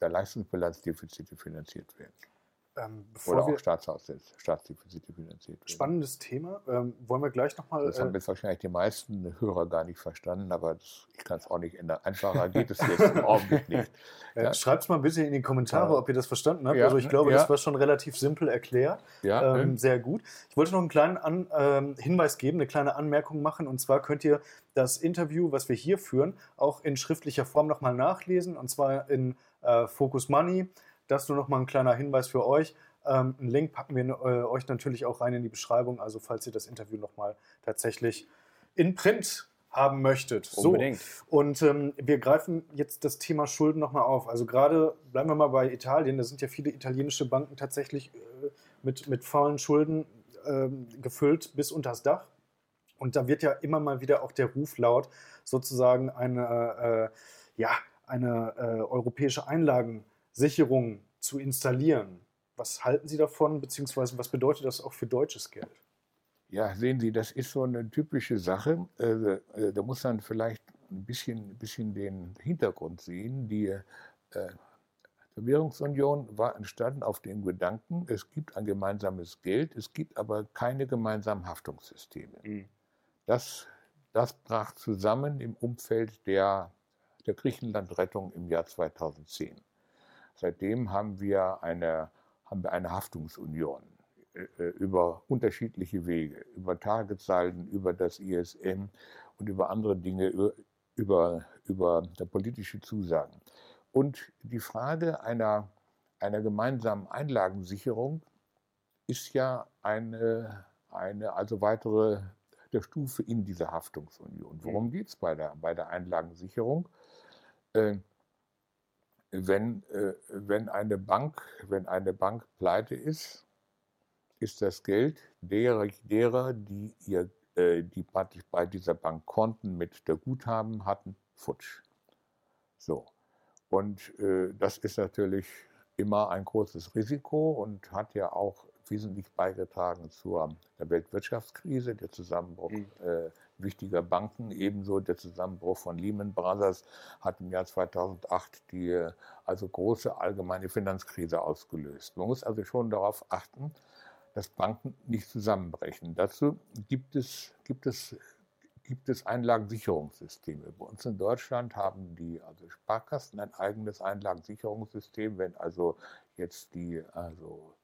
der Leistungsbilanzdefizite finanziert werden. Ähm, Oder auch Staatsdefizite finanziert werden. Spannendes Thema. Ähm, wollen wir gleich nochmal. Das haben äh, jetzt wahrscheinlich die meisten Hörer gar nicht verstanden, aber das, ich kann es auch nicht ändern. Einfacher geht es jetzt im Augenblick nicht. Äh, ja. Schreibt es mal ein bisschen in die Kommentare, ja. ob ihr das verstanden habt. Ja. Also ich glaube, das war schon relativ simpel erklärt. Ja. Ähm, sehr gut. Ich wollte noch einen kleinen An ähm, Hinweis geben, eine kleine Anmerkung machen. Und zwar könnt ihr das Interview, was wir hier führen, auch in schriftlicher Form nochmal nachlesen. Und zwar in äh, Focus Money. Das nur noch mal ein kleiner Hinweis für euch. Ähm, einen Link packen wir äh, euch natürlich auch rein in die Beschreibung, also falls ihr das Interview noch mal tatsächlich in Print haben möchtet. Unbedingt. So. Und ähm, wir greifen jetzt das Thema Schulden nochmal auf. Also gerade bleiben wir mal bei Italien. Da sind ja viele italienische Banken tatsächlich äh, mit, mit faulen Schulden äh, gefüllt bis unters Dach. Und da wird ja immer mal wieder auch der Ruf laut, sozusagen eine, äh, ja, eine äh, europäische Einlagen Sicherung zu installieren. Was halten Sie davon, beziehungsweise was bedeutet das auch für deutsches Geld? Ja, sehen Sie, das ist so eine typische Sache. Äh, äh, da muss man vielleicht ein bisschen, bisschen den Hintergrund sehen. Die äh, Währungsunion war entstanden auf dem Gedanken, es gibt ein gemeinsames Geld, es gibt aber keine gemeinsamen Haftungssysteme. Mhm. Das, das brach zusammen im Umfeld der, der Griechenland-Rettung im Jahr 2010. Seitdem haben wir eine, haben wir eine Haftungsunion äh, äh, über unterschiedliche Wege, über Tagessalden, über das ISM und über andere Dinge, über, über, über politische Zusagen. Und die Frage einer, einer gemeinsamen Einlagensicherung ist ja eine, eine also weitere der Stufe in dieser Haftungsunion. Worum mhm. geht es bei der, bei der Einlagensicherung? Äh, wenn, äh, wenn, eine Bank, wenn eine Bank pleite ist, ist das Geld derer, derer die, ihr, äh, die praktisch bei dieser Bank Konten mit der Guthaben hatten, futsch. So. Und äh, das ist natürlich immer ein großes Risiko und hat ja auch wesentlich beigetragen zur Weltwirtschaftskrise, der Zusammenbruch mhm. Wichtiger Banken, ebenso der Zusammenbruch von Lehman Brothers hat im Jahr 2008 die also große allgemeine Finanzkrise ausgelöst. Man muss also schon darauf achten, dass Banken nicht zusammenbrechen. Dazu gibt es, gibt es, gibt es Einlagensicherungssysteme. Bei uns in Deutschland haben die also Sparkassen ein eigenes Einlagensicherungssystem. Wenn also jetzt die also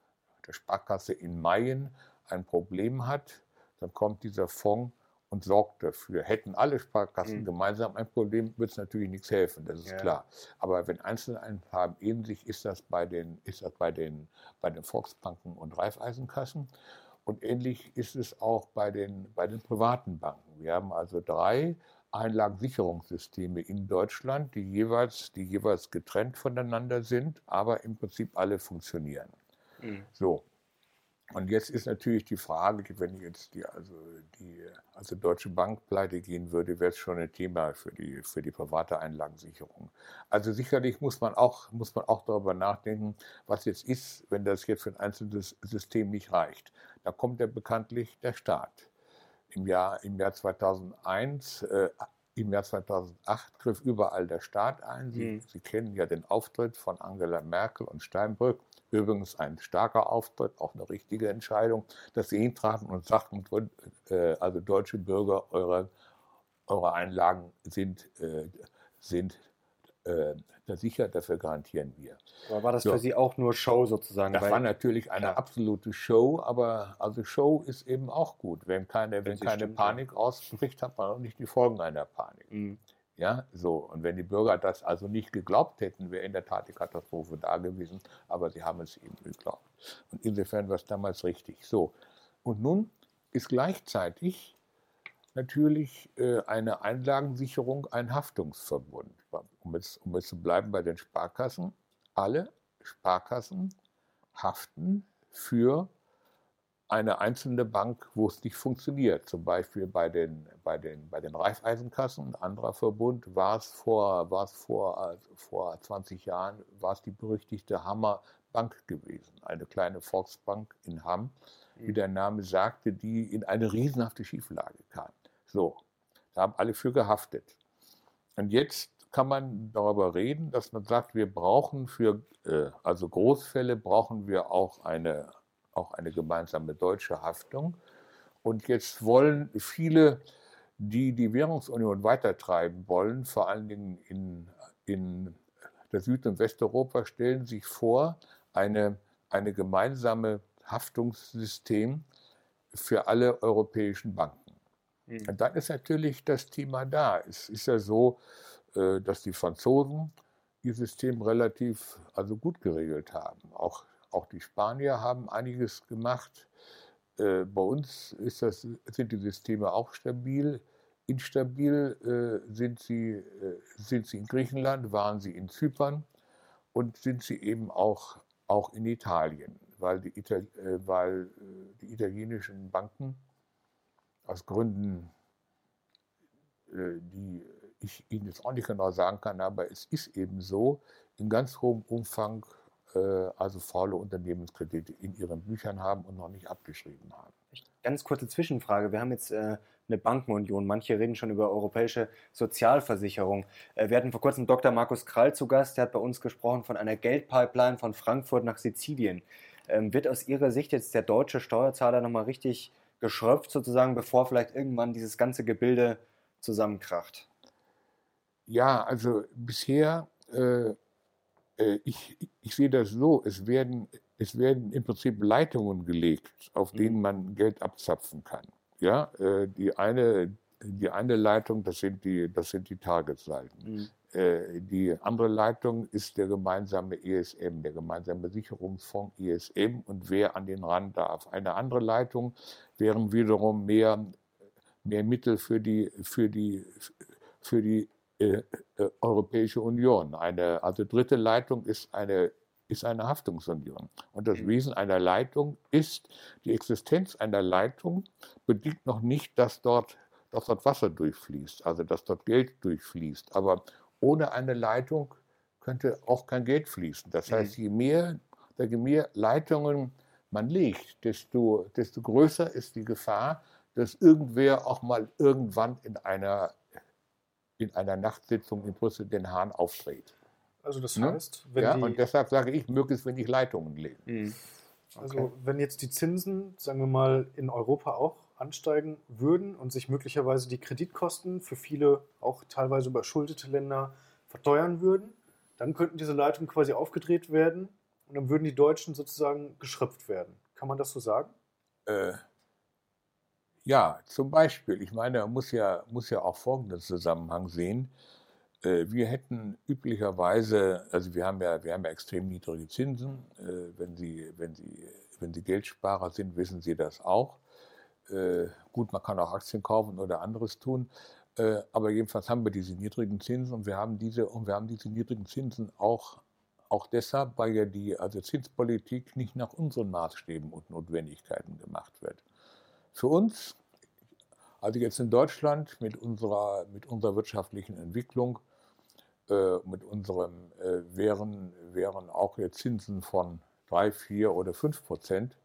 der Sparkasse in Mayen ein Problem hat, dann kommt dieser Fonds und sorgt dafür. Hätten alle Sparkassen mhm. gemeinsam ein Problem, würde es natürlich nichts helfen, das ist ja. klar. Aber wenn Einzelne haben, ähnlich ist das bei den, ist das bei den, bei den Volksbanken und Raiffeisenkassen. Und ähnlich ist es auch bei den, bei den privaten Banken. Wir haben also drei Einlagensicherungssysteme in Deutschland, die jeweils, die jeweils getrennt voneinander sind, aber im Prinzip alle funktionieren. Mhm. So. Und jetzt ist natürlich die Frage, wenn jetzt die, also die also Deutsche Bank pleite gehen würde, wäre es schon ein Thema für die, für die private Einlagensicherung. Also sicherlich muss man, auch, muss man auch darüber nachdenken, was jetzt ist, wenn das jetzt für ein einzelnes System nicht reicht. Da kommt ja bekanntlich der Staat. Im Jahr, im Jahr 2001 äh, im Jahr 2008 griff überall der Staat ein. Sie, mhm. Sie, kennen ja den Auftritt von Angela Merkel und Steinbrück. Übrigens ein starker Auftritt, auch eine richtige Entscheidung, dass sie hintraten und sagten, äh, also deutsche Bürger, eure, eure Einlagen sind, äh, sind äh, sicher, dafür garantieren wir. Aber war das so. für Sie auch nur Show sozusagen? Das war natürlich eine klar. absolute Show, aber also Show ist eben auch gut. Wenn keine, wenn, wenn keine stimmt, Panik ja. ausbricht, hat man auch nicht die Folgen einer Panik. Mhm. Ja, so. Und wenn die Bürger das also nicht geglaubt hätten, wäre in der Tat die Katastrophe da gewesen. Aber sie haben es eben geglaubt. Und insofern war es damals richtig. So. Und nun ist gleichzeitig natürlich äh, eine Einlagensicherung ein Haftungsverbund. Um jetzt, um jetzt zu bleiben bei den Sparkassen. Alle Sparkassen haften für eine einzelne Bank, wo es nicht funktioniert. Zum Beispiel bei den, bei den, bei den Raiffeisenkassen, ein anderer Verbund, war es vor, war es vor, also vor 20 Jahren, war es die berüchtigte Hammer Bank gewesen, eine kleine Volksbank in Hamm, wie der Name sagte, die in eine riesenhafte Schieflage kam. So, da haben alle für gehaftet. Und jetzt kann man darüber reden, dass man sagt, wir brauchen für äh, also Großfälle brauchen wir auch eine auch eine gemeinsame deutsche Haftung. Und jetzt wollen viele, die die Währungsunion weitertreiben wollen, vor allen Dingen in, in der Süd- und Westeuropa, stellen sich vor, eine, eine gemeinsame Haftungssystem für alle europäischen Banken. Mhm. Und dann ist natürlich das Thema da. Es ist ja so, äh, dass die Franzosen ihr System relativ also gut geregelt haben. Auch auch die Spanier haben einiges gemacht. Äh, bei uns ist das, sind die Systeme auch stabil. Instabil äh, sind, sie, äh, sind sie in Griechenland, waren sie in Zypern und sind sie eben auch, auch in Italien, weil die, Itali äh, weil äh, die italienischen Banken aus Gründen, äh, die ich Ihnen jetzt auch nicht genau sagen kann, aber es ist eben so, in ganz hohem Umfang also faule Unternehmenskredite in ihren Büchern haben und noch nicht abgeschrieben haben. Ganz kurze Zwischenfrage. Wir haben jetzt äh, eine Bankenunion. Manche reden schon über europäische Sozialversicherung. Äh, wir hatten vor kurzem Dr. Markus Krall zu Gast. Der hat bei uns gesprochen von einer Geldpipeline von Frankfurt nach Sizilien. Ähm, wird aus Ihrer Sicht jetzt der deutsche Steuerzahler nochmal richtig geschröpft, sozusagen, bevor vielleicht irgendwann dieses ganze Gebilde zusammenkracht? Ja, also bisher äh, äh, ich, ich sehe das so, es werden, es werden im Prinzip Leitungen gelegt, auf mhm. denen man Geld abzapfen kann. Ja, äh, die eine, die eine Leitung, das sind die, das sind die Targetseiten. Mhm. Äh, die andere Leitung ist der gemeinsame ESM, der gemeinsame Sicherungsfonds ESM und wer an den Rand darf. Eine andere Leitung wären wiederum mehr, mehr Mittel für die, für die, für die äh, äh, Europäische Union. Eine, also dritte Leitung ist eine, ist eine Haftungsunion. Und das mhm. Wesen einer Leitung ist, die Existenz einer Leitung bedingt noch nicht, dass dort, dass dort Wasser durchfließt, also dass dort Geld durchfließt. Aber ohne eine Leitung könnte auch kein Geld fließen. Das heißt, mhm. je mehr, je mehr Leitungen man legt, desto, desto größer ist die Gefahr, dass irgendwer auch mal irgendwann in einer in einer Nachtsitzung in Brüssel den Hahn aufdreht. Also das ne? heißt, wenn ja, die, und deshalb sage ich, möglichst wenig Leitungen legen. Mhm. Also okay. wenn jetzt die Zinsen, sagen wir mal, in Europa auch ansteigen würden und sich möglicherweise die Kreditkosten für viele auch teilweise überschuldete Länder verteuern würden, dann könnten diese Leitungen quasi aufgedreht werden und dann würden die Deutschen sozusagen geschröpft werden. Kann man das so sagen? Äh, ja, zum Beispiel. Ich meine, man muss ja, muss ja auch folgenden Zusammenhang sehen. Äh, wir hätten üblicherweise, also wir haben ja, wir haben ja extrem niedrige Zinsen. Äh, wenn Sie, wenn Sie, wenn Sie Geldsparer sind, wissen Sie das auch. Äh, gut, man kann auch Aktien kaufen oder anderes tun. Aber jedenfalls haben wir diese niedrigen Zinsen und wir haben diese, und wir haben diese niedrigen Zinsen auch, auch deshalb, weil ja die also Zinspolitik nicht nach unseren Maßstäben und Notwendigkeiten gemacht wird. Für uns, also jetzt in Deutschland mit unserer, mit unserer wirtschaftlichen Entwicklung, äh, mit unserem, äh, wären, wären auch jetzt Zinsen von 3, 4 oder 5 Prozent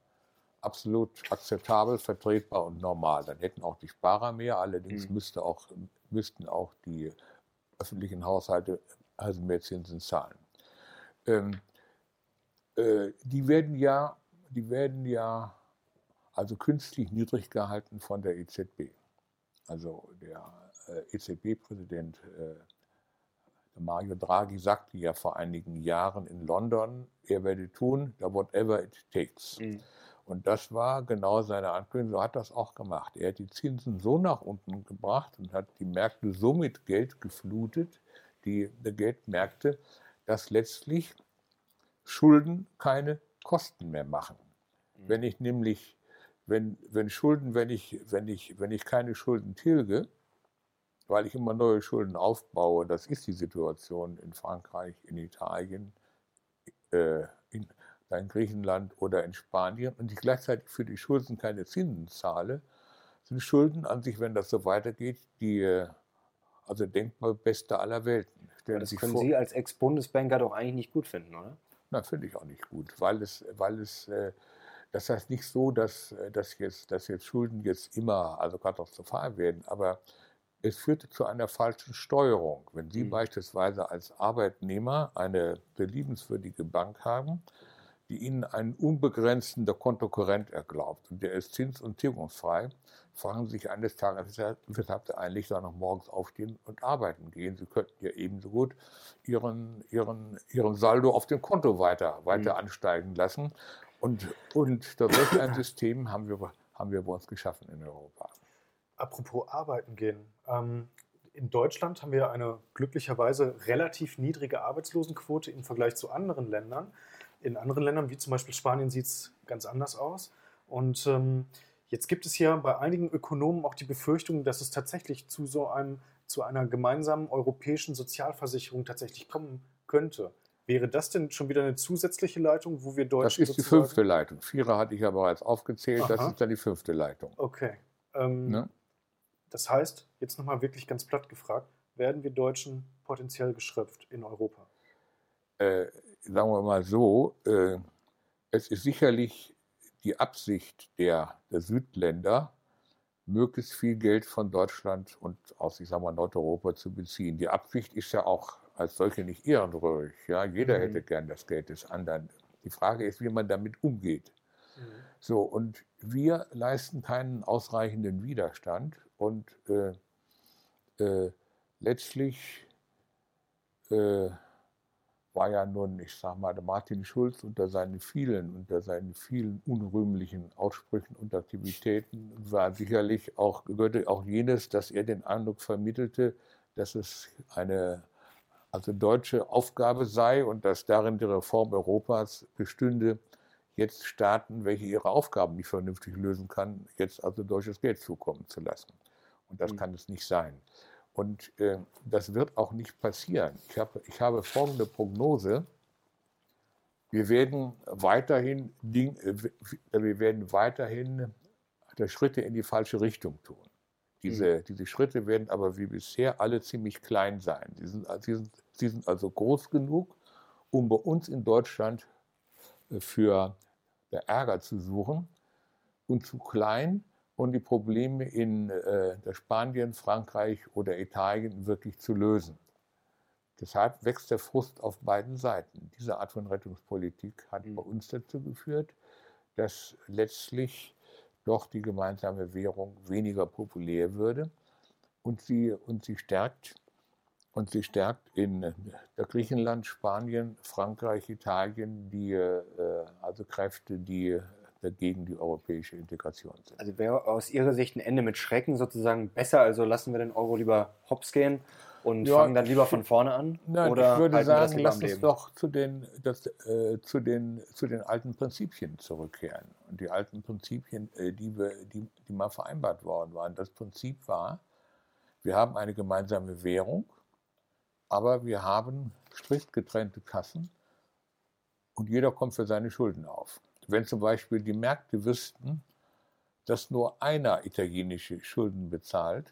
absolut akzeptabel, vertretbar und normal. Dann hätten auch die Sparer mehr, allerdings mhm. müsste auch, müssten auch die öffentlichen Haushalte also mehr Zinsen zahlen. Ähm, äh, die werden ja, die werden ja also künstlich niedrig gehalten von der EZB. Also der äh, EZB-Präsident äh, Mario Draghi sagte ja vor einigen Jahren in London, er werde tun, whatever it takes. Mhm. Und das war genau seine Ankündigung. So hat das auch gemacht. Er hat die Zinsen so nach unten gebracht und hat die Märkte so mit Geld geflutet, die, die Geldmärkte, dass letztlich Schulden keine Kosten mehr machen. Mhm. Wenn ich nämlich, wenn, wenn Schulden, wenn ich, wenn ich, wenn ich keine Schulden tilge, weil ich immer neue Schulden aufbaue, das ist die Situation in Frankreich, in Italien, äh, in, in Griechenland oder in Spanien und ich gleichzeitig für die Schulden keine Zinsen zahle, sind Schulden an sich, wenn das so weitergeht, die äh, also denkbar beste aller Welten. Stellen das können vor, Sie als Ex-Bundesbanker doch eigentlich nicht gut finden, oder? Na, finde ich auch nicht gut, weil es, weil es äh, das heißt nicht so, dass, äh, dass, jetzt, dass jetzt Schulden jetzt immer also katastrophal werden, aber es führte zu einer falschen Steuerung. Wenn Sie mhm. beispielsweise als Arbeitnehmer eine beliebenswürdige Bank haben, die ihnen einen unbegrenzten Kontokorrent erlaubt und der ist zins- und tilgungsfrei, fragen Sie sich eines Tages, weshalb Sie eigentlich da noch morgens aufstehen und arbeiten gehen. Sie könnten ja ebenso gut Ihren, Ihren, Ihren Saldo auf dem Konto weiter, weiter mhm. ansteigen lassen. Und, und solch ein System haben wir, haben wir bei uns geschaffen in Europa. Apropos arbeiten gehen. Ähm, in Deutschland haben wir eine glücklicherweise relativ niedrige Arbeitslosenquote im Vergleich zu anderen Ländern. In anderen Ländern, wie zum Beispiel Spanien, sieht es ganz anders aus. Und ähm, jetzt gibt es hier bei einigen Ökonomen auch die Befürchtung, dass es tatsächlich zu so einem, zu einer gemeinsamen europäischen Sozialversicherung tatsächlich kommen könnte. Wäre das denn schon wieder eine zusätzliche Leitung, wo wir Deutschen. Das ist die fünfte Leitung. Vierer hatte ich ja bereits aufgezählt, Aha. das ist dann die fünfte Leitung. Okay. Ähm, ne? Das heißt, jetzt nochmal wirklich ganz platt gefragt, werden wir Deutschen potenziell geschröpft in Europa? Äh, sagen wir mal so, äh, es ist sicherlich die Absicht der, der Südländer, möglichst viel Geld von Deutschland und aus, ich sage mal, Nordeuropa zu beziehen. Die Absicht ist ja auch als solche nicht ehrenrührig. Ja? Jeder mhm. hätte gern das Geld des anderen. Die Frage ist, wie man damit umgeht. Mhm. So, und wir leisten keinen ausreichenden Widerstand und äh, äh, letztlich äh, war ja nun, ich sag mal, Martin Schulz unter seinen vielen, unter seinen vielen unrühmlichen Aussprüchen und Aktivitäten war sicherlich auch, gehörte auch jenes, dass er den Eindruck vermittelte, dass es eine also deutsche Aufgabe sei und dass darin die Reform Europas bestünde, jetzt Staaten, welche ihre Aufgaben nicht vernünftig lösen kann, jetzt also deutsches Geld zukommen zu lassen. Und das mhm. kann es nicht sein. Und äh, das wird auch nicht passieren. Ich, hab, ich habe folgende Prognose. Wir werden weiterhin, Ding, äh, wir werden weiterhin Schritte in die falsche Richtung tun. Diese, mhm. diese Schritte werden aber wie bisher alle ziemlich klein sein. Sie sind, sie, sind, sie sind also groß genug, um bei uns in Deutschland äh, für Ärger zu suchen und zu klein, und die Probleme in äh, Spanien, Frankreich oder Italien wirklich zu lösen. Deshalb wächst der Frust auf beiden Seiten. Diese Art von Rettungspolitik hat mhm. bei uns dazu geführt, dass letztlich doch die gemeinsame Währung weniger populär würde und sie, und sie stärkt und sie stärkt in äh, Griechenland, Spanien, Frankreich, Italien die äh, also Kräfte, die gegen die europäische Integration sind. Also wäre aus Ihrer Sicht ein Ende mit Schrecken sozusagen besser? Also lassen wir den Euro lieber hops gehen und ja, fangen dann lieber von vorne an? Nein, oder ich würde sagen, lass uns doch zu den, das, äh, zu, den, zu den alten Prinzipien zurückkehren. Und die alten Prinzipien, äh, die, wir, die, die mal vereinbart worden waren. Das Prinzip war, Wir haben eine gemeinsame Währung, aber wir haben strikt getrennte Kassen und jeder kommt für seine Schulden auf. Wenn zum Beispiel die Märkte wüssten, dass nur einer italienische Schulden bezahlt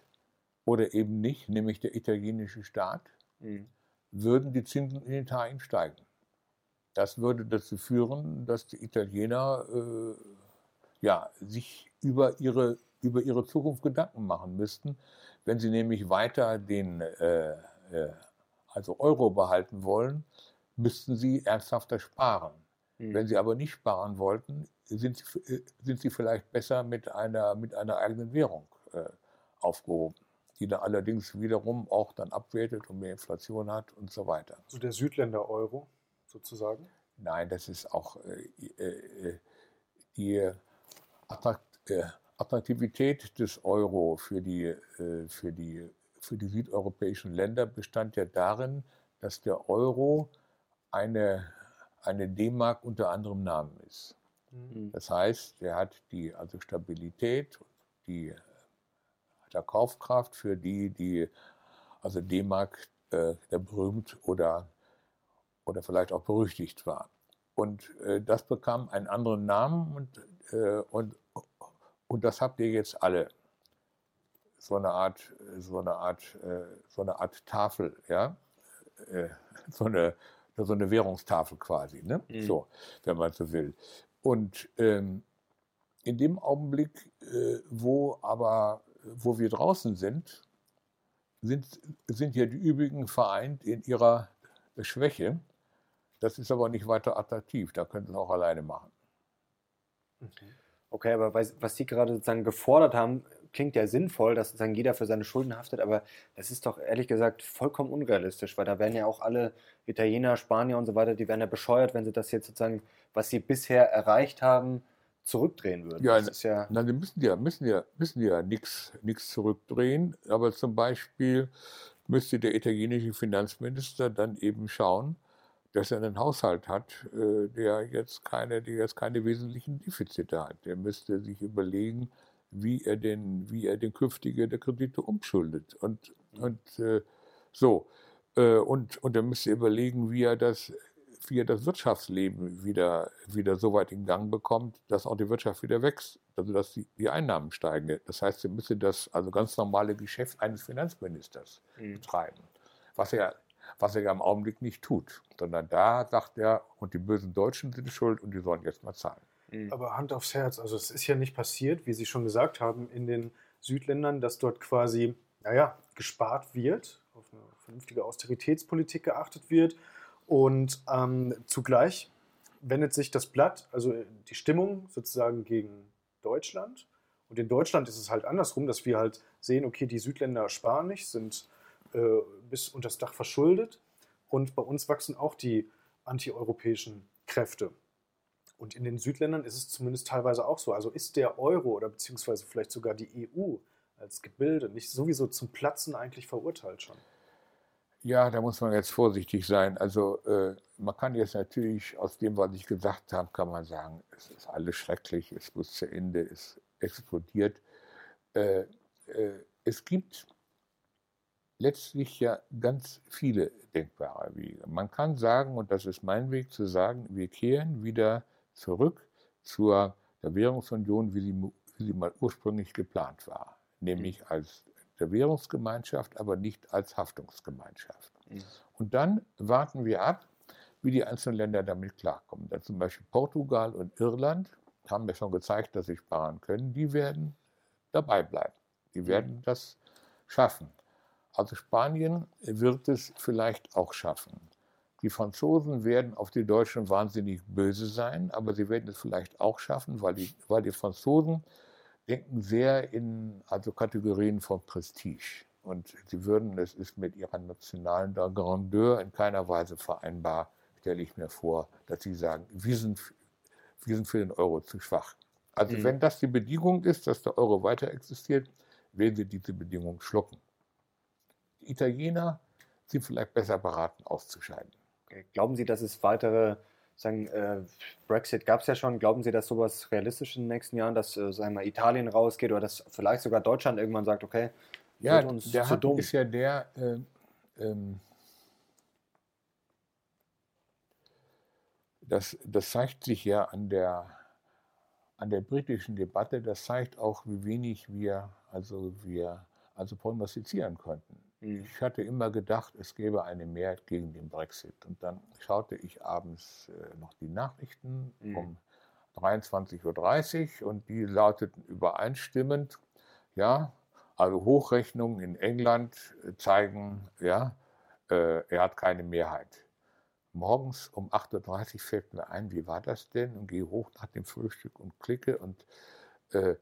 oder eben nicht, nämlich der italienische Staat, mhm. würden die Zinsen in Italien steigen. Das würde dazu führen, dass die Italiener äh, ja, sich über ihre, über ihre Zukunft Gedanken machen müssten. Wenn sie nämlich weiter den äh, äh, also Euro behalten wollen, müssten sie ernsthafter sparen. Mhm. Wenn sie aber nicht sparen wollten, sind sie, äh, sind sie vielleicht besser mit einer, mit einer eigenen Währung äh, aufgehoben, die dann allerdings wiederum auch dann abwertet und mehr Inflation hat und so weiter. So der Südländer Euro sozusagen? Nein, das ist auch äh, äh, äh die Attraktivität des Euro für die, äh, für, die, für die südeuropäischen Länder bestand ja darin, dass der Euro eine, eine D-Mark unter anderem Namen ist. Mhm. Das heißt, er hat die also Stabilität, die der Kaufkraft für die, die also D-Mark äh, berühmt oder, oder vielleicht auch berüchtigt war. Und äh, das bekam einen anderen Namen und, äh, und, und das habt ihr jetzt alle. So eine Art, so eine Art, äh, so eine Art Tafel, ja, äh, so eine, so eine Währungstafel quasi, ne? Mhm. So, wenn man so will. Und ähm, in dem Augenblick, äh, wo aber, wo wir draußen sind, sind, sind ja die übrigen vereint in ihrer Schwäche. Das ist aber nicht weiter attraktiv. Da können sie auch alleine machen. Okay. Okay, aber was Sie gerade sozusagen gefordert haben, klingt ja sinnvoll, dass sozusagen jeder für seine Schulden haftet, aber das ist doch ehrlich gesagt vollkommen unrealistisch, weil da werden ja auch alle Italiener, Spanier und so weiter, die werden ja bescheuert, wenn sie das jetzt sozusagen, was sie bisher erreicht haben, zurückdrehen würden. Ja, ja nein, die müssen ja, müssen ja, müssen ja nichts zurückdrehen, aber zum Beispiel müsste der italienische Finanzminister dann eben schauen, dass er einen Haushalt hat, äh, der jetzt keine, der jetzt keine wesentlichen Defizite hat. Der müsste sich überlegen, wie er den, wie er den künftige der Kredite umschuldet. Und, und äh, so. Äh, und, und er müsste überlegen, wie er das, wie er das Wirtschaftsleben wieder, wieder so weit in Gang bekommt, dass auch die Wirtschaft wieder wächst, also dass die, die Einnahmen steigen. Das heißt, er müsste das also ganz normale Geschäft eines Finanzministers mhm. betreiben, was er was er ja im Augenblick nicht tut, sondern da sagt er, und die bösen Deutschen sind schuld und die sollen jetzt mal zahlen. Mhm. Aber Hand aufs Herz, also es ist ja nicht passiert, wie Sie schon gesagt haben, in den Südländern, dass dort quasi, naja, gespart wird, auf eine vernünftige Austeritätspolitik geachtet wird und ähm, zugleich wendet sich das Blatt, also die Stimmung sozusagen gegen Deutschland. Und in Deutschland ist es halt andersrum, dass wir halt sehen, okay, die Südländer sparen nicht, sind äh, bis das Dach verschuldet. Und bei uns wachsen auch die antieuropäischen Kräfte. Und in den Südländern ist es zumindest teilweise auch so. Also ist der Euro oder beziehungsweise vielleicht sogar die EU als Gebilde nicht sowieso zum Platzen eigentlich verurteilt schon? Ja, da muss man jetzt vorsichtig sein. Also äh, man kann jetzt natürlich aus dem, was ich gesagt habe, kann man sagen, es ist alles schrecklich, es muss zu Ende, es explodiert. Äh, äh, es gibt letztlich ja ganz viele denkbare Wege. Man kann sagen, und das ist mein Weg zu sagen, wir kehren wieder zurück zur Währungsunion, wie sie, wie sie mal ursprünglich geplant war, nämlich als der Währungsgemeinschaft, aber nicht als Haftungsgemeinschaft. Mhm. Und dann warten wir ab, wie die einzelnen Länder damit klarkommen. Da zum Beispiel Portugal und Irland haben mir schon gezeigt, dass sie sparen können. Die werden dabei bleiben. Die werden mhm. das schaffen. Also Spanien wird es vielleicht auch schaffen. Die Franzosen werden auf die Deutschen wahnsinnig böse sein, aber sie werden es vielleicht auch schaffen, weil die, weil die Franzosen denken sehr in also Kategorien von Prestige. Und sie würden, es ist mit ihrer nationalen Grandeur in keiner Weise vereinbar, stelle ich mir vor, dass sie sagen, wir sind, wir sind für den Euro zu schwach. Also mhm. wenn das die Bedingung ist, dass der Euro weiter existiert, werden sie diese Bedingung schlucken. Die Italiener sind vielleicht besser beraten, auszuscheiden. Glauben Sie, dass es weitere, sagen, äh, Brexit gab es ja schon, glauben Sie, dass sowas realistisch in den nächsten Jahren, dass äh, sagen wir, Italien rausgeht oder dass vielleicht sogar Deutschland irgendwann sagt, okay, ja, uns der zu dumm. ist ja der, äh, ähm, das, das zeigt sich ja an der, an der britischen Debatte, das zeigt auch, wie wenig wir, also wir, also prognostizieren konnten. Ich hatte immer gedacht, es gäbe eine Mehrheit gegen den Brexit. Und dann schaute ich abends äh, noch die Nachrichten mhm. um 23.30 Uhr und die lauteten übereinstimmend, ja, also Hochrechnungen in England äh, zeigen, ja, äh, er hat keine Mehrheit. Morgens um 8.30 Uhr fällt mir ein, wie war das denn? Und gehe hoch nach dem Frühstück und klicke und, äh,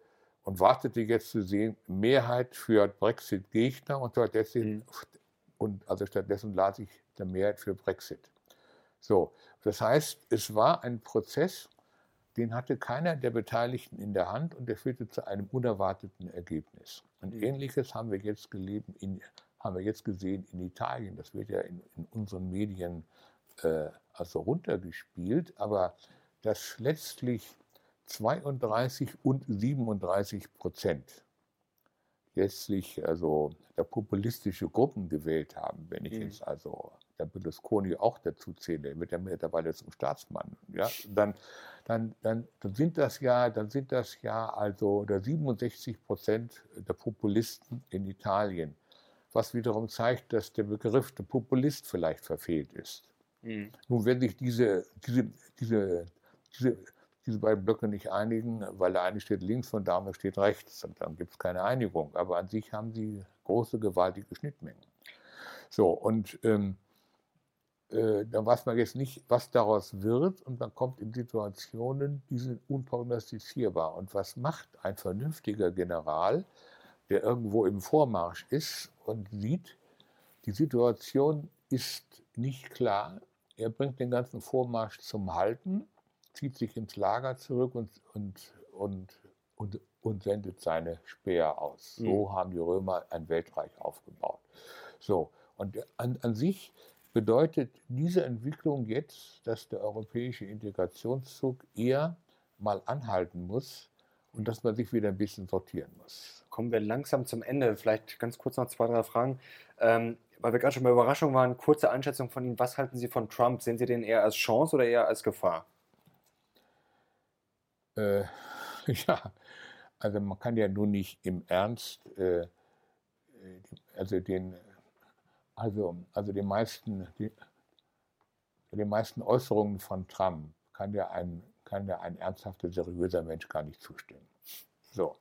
und wartete jetzt zu sehen, Mehrheit für Brexit-Gegner und stattdessen, mhm. und also stattdessen las ich der Mehrheit für Brexit. So, das heißt, es war ein Prozess, den hatte keiner der Beteiligten in der Hand und der führte zu einem unerwarteten Ergebnis. Und mhm. ähnliches haben wir jetzt gelebt in, haben wir jetzt gesehen in Italien. Das wird ja in, in unseren Medien äh, also runtergespielt, aber dass letztlich 32 und 37 Prozent letztlich also der populistische Gruppen gewählt haben, wenn ich mhm. jetzt also der Berlusconi auch dazu zähle, wird er mittlerweile zum Staatsmann, ja, dann, dann, dann, dann sind das ja, dann sind das ja also der 67 Prozent der Populisten in Italien, was wiederum zeigt, dass der Begriff der Populist vielleicht verfehlt ist. Mhm. Nun, wenn sich diese, diese, diese, diese, diese beiden Blöcke nicht einigen, weil der eine steht links und der andere steht rechts, und dann gibt es keine Einigung. Aber an sich haben sie große, gewaltige Schnittmengen. So, und ähm, äh, dann weiß man jetzt nicht, was daraus wird und man kommt in Situationen, die sind unprognostizierbar. Und was macht ein vernünftiger General, der irgendwo im Vormarsch ist und sieht, die Situation ist nicht klar, er bringt den ganzen Vormarsch zum Halten, zieht sich ins Lager zurück und, und, und, und, und sendet seine Speer aus. So mhm. haben die Römer ein Weltreich aufgebaut. So, und an, an sich bedeutet diese Entwicklung jetzt, dass der europäische Integrationszug eher mal anhalten muss und dass man sich wieder ein bisschen sortieren muss. Kommen wir langsam zum Ende. Vielleicht ganz kurz noch zwei, drei Fragen. Ähm, weil wir gerade schon bei Überraschung waren, kurze Einschätzung von Ihnen. Was halten Sie von Trump? Sehen Sie den eher als Chance oder eher als Gefahr? Äh, ja, also man kann ja nun nicht im Ernst, äh, also den also, also die meisten, die, den meisten Äußerungen von Trump kann ja ein, kann ja ein ernsthafter, seriöser Mensch gar nicht zustimmen. So.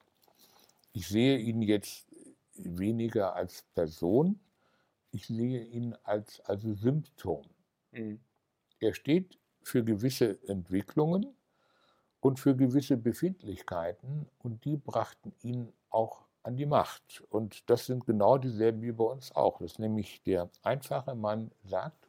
Ich sehe ihn jetzt weniger als Person, ich sehe ihn als, als Symptom. Mhm. Er steht für gewisse Entwicklungen und für gewisse Befindlichkeiten und die brachten ihn auch an die Macht. Und das sind genau dieselben wie bei uns auch. Das ist nämlich der einfache Mann sagt,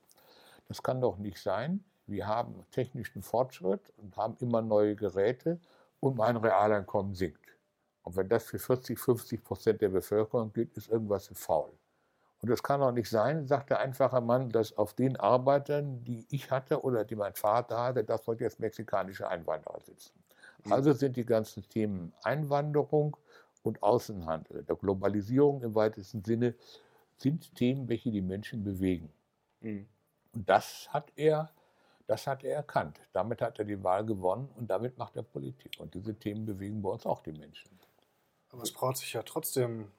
das kann doch nicht sein. Wir haben technischen Fortschritt und haben immer neue Geräte und mein Realeinkommen sinkt. Und wenn das für 40, 50 Prozent der Bevölkerung gilt, ist irgendwas faul. Und das kann doch nicht sein, sagt der einfache Mann, dass auf den Arbeitern, die ich hatte oder die mein Vater hatte, das sollte jetzt mexikanische Einwanderer sitzen. Mhm. Also sind die ganzen Themen Einwanderung und Außenhandel, der Globalisierung im weitesten Sinne, sind Themen, welche die Menschen bewegen. Mhm. Und das hat er, das hat er erkannt. Damit hat er die Wahl gewonnen und damit macht er Politik. Und diese Themen bewegen bei uns auch die Menschen. Aber es braucht sich ja trotzdem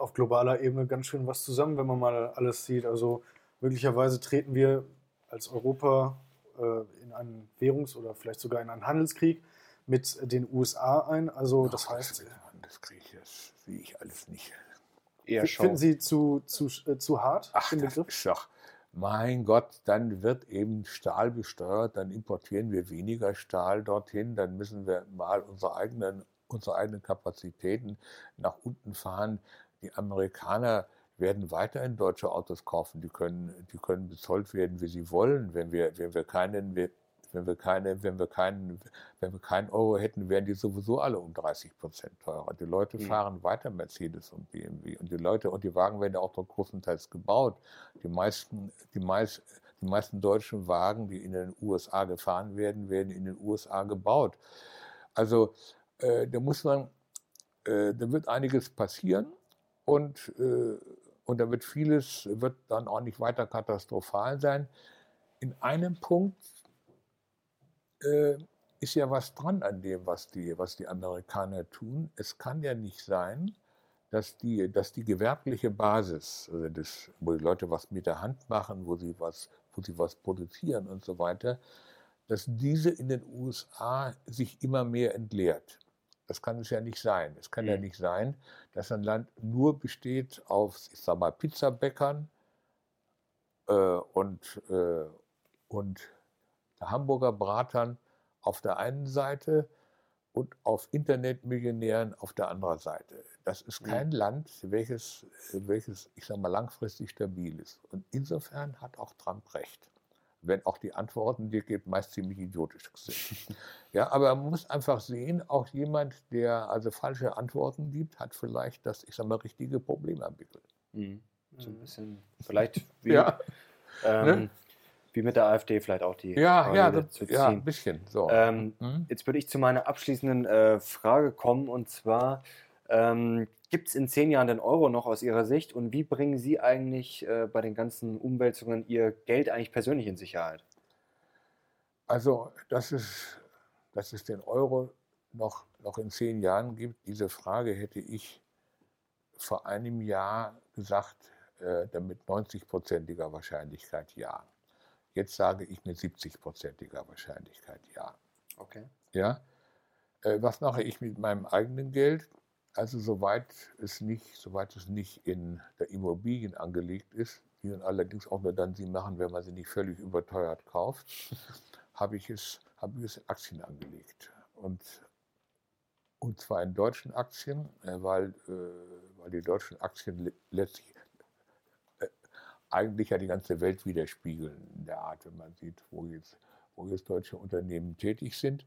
auf globaler Ebene ganz schön was zusammen, wenn man mal alles sieht. Also möglicherweise treten wir als Europa äh, in einen Währungs- oder vielleicht sogar in einen Handelskrieg mit den USA ein. Also das Ach, heißt, das kriege ich, das sehe ich alles nicht. Eher Finden Sie zu, zu, äh, zu hart Ach, den Begriff? Das ist doch, mein Gott, dann wird eben Stahl besteuert, dann importieren wir weniger Stahl dorthin, dann müssen wir mal unsere eigenen, unsere eigenen Kapazitäten nach unten fahren. Die Amerikaner werden weiterhin deutsche Autos kaufen. Die können, die können bezollt werden, wie sie wollen. Wenn wir, wenn wir keinen, wenn wir, keine, wenn, wir keinen, wenn wir keinen Euro hätten, wären die sowieso alle um 30 Prozent teurer. Die Leute mhm. fahren weiter Mercedes und BMW. Und die Leute und die Wagen werden ja auch noch großenteils gebaut. Die meisten, die, meist, die meisten deutschen Wagen, die in den USA gefahren werden, werden in den USA gebaut. Also äh, da muss man, äh, da wird einiges passieren. Und, äh, und da wird vieles, wird dann auch nicht weiter katastrophal sein. In einem Punkt äh, ist ja was dran an dem, was die, was die Amerikaner tun. Es kann ja nicht sein, dass die, dass die gewerbliche Basis, also das, wo die Leute was mit der Hand machen, wo sie was, wo sie was produzieren und so weiter, dass diese in den USA sich immer mehr entleert. Das kann es ja nicht sein. Es kann mhm. ja nicht sein, dass ein Land nur besteht auf, ich sag mal, Pizzabäckern äh, und, äh, und Hamburger Bratern auf der einen Seite und auf Internetmillionären auf der anderen Seite. Das ist kein mhm. Land, welches, welches, ich sage mal, langfristig stabil ist. Und insofern hat auch Trump recht. Wenn auch die Antworten, die er gibt, meist ziemlich idiotisch sind. ja, aber man muss einfach sehen, auch jemand, der also falsche Antworten gibt, hat vielleicht das, ich sage mal, richtige Problem entwickelt. Mhm. So ein bisschen, vielleicht wie, ja. ähm, ne? wie mit der AfD vielleicht auch die ja, ja, das, ja, ein bisschen. So. Ähm, mhm. Jetzt würde ich zu meiner abschließenden äh, Frage kommen und zwar ähm, gibt es in zehn Jahren den Euro noch aus Ihrer Sicht und wie bringen Sie eigentlich äh, bei den ganzen Umwälzungen Ihr Geld eigentlich persönlich in Sicherheit? Also, dass es, dass es den Euro noch, noch in zehn Jahren gibt, diese Frage hätte ich vor einem Jahr gesagt, äh, damit 90-prozentiger Wahrscheinlichkeit ja. Jetzt sage ich mit 70-prozentiger Wahrscheinlichkeit ja. Okay. Ja. Äh, was mache ich mit meinem eigenen Geld? Also soweit es nicht, soweit es nicht in der Immobilien angelegt ist, die man allerdings auch nur dann sie machen, wenn man sie nicht völlig überteuert kauft, habe ich es, habe ich es in Aktien angelegt. Und, und zwar in deutschen Aktien, äh, weil, äh, weil die deutschen Aktien letztlich eigentlich ja die ganze Welt widerspiegeln, in der Art, wenn man sieht, wo jetzt, wo jetzt deutsche Unternehmen tätig sind.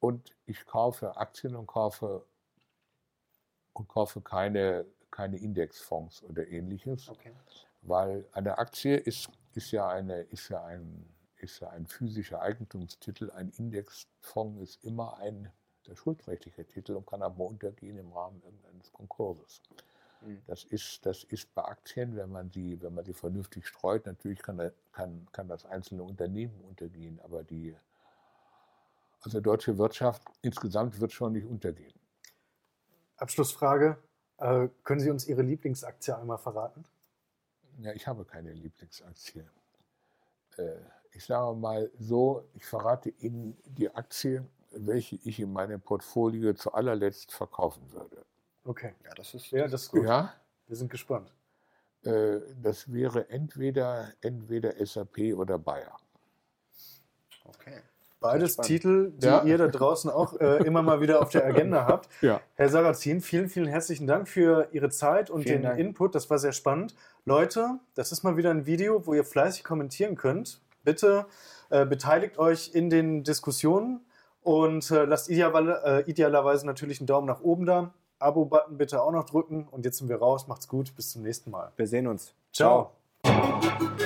Und ich kaufe Aktien und kaufe, und kaufe keine, keine Indexfonds oder ähnliches, okay. weil eine Aktie ist, ist, ja eine, ist, ja ein, ist ja ein physischer Eigentumstitel. Ein Indexfonds ist immer ein der schuldrechtliche Titel und kann aber untergehen im Rahmen irgendeines Konkurses. Mhm. Das ist, das ist bei Aktien, wenn man sie, wenn man sie vernünftig streut, natürlich kann, kann, kann das einzelne Unternehmen untergehen, aber die also deutsche Wirtschaft insgesamt wird schon nicht untergehen. Abschlussfrage. Äh, können Sie uns Ihre Lieblingsaktie einmal verraten? Ja, ich habe keine Lieblingsaktie. Äh, ich sage mal so, ich verrate Ihnen die Aktie, welche ich in meinem Portfolio zu allerletzt verkaufen würde. Okay. Ja, das ist, ja, das ist gut. Ja? Wir sind gespannt. Äh, das wäre entweder, entweder SAP oder Bayer. Okay. Beides Titel, die ja. ihr da draußen auch äh, immer mal wieder auf der Agenda habt. Ja. Herr Sarrazin, vielen, vielen herzlichen Dank für Ihre Zeit und vielen den Dank. Input. Das war sehr spannend. Leute, das ist mal wieder ein Video, wo ihr fleißig kommentieren könnt. Bitte äh, beteiligt euch in den Diskussionen und äh, lasst idealerweise, äh, idealerweise natürlich einen Daumen nach oben da. Abo-Button bitte auch noch drücken. Und jetzt sind wir raus. Macht's gut. Bis zum nächsten Mal. Wir sehen uns. Ciao. Ciao.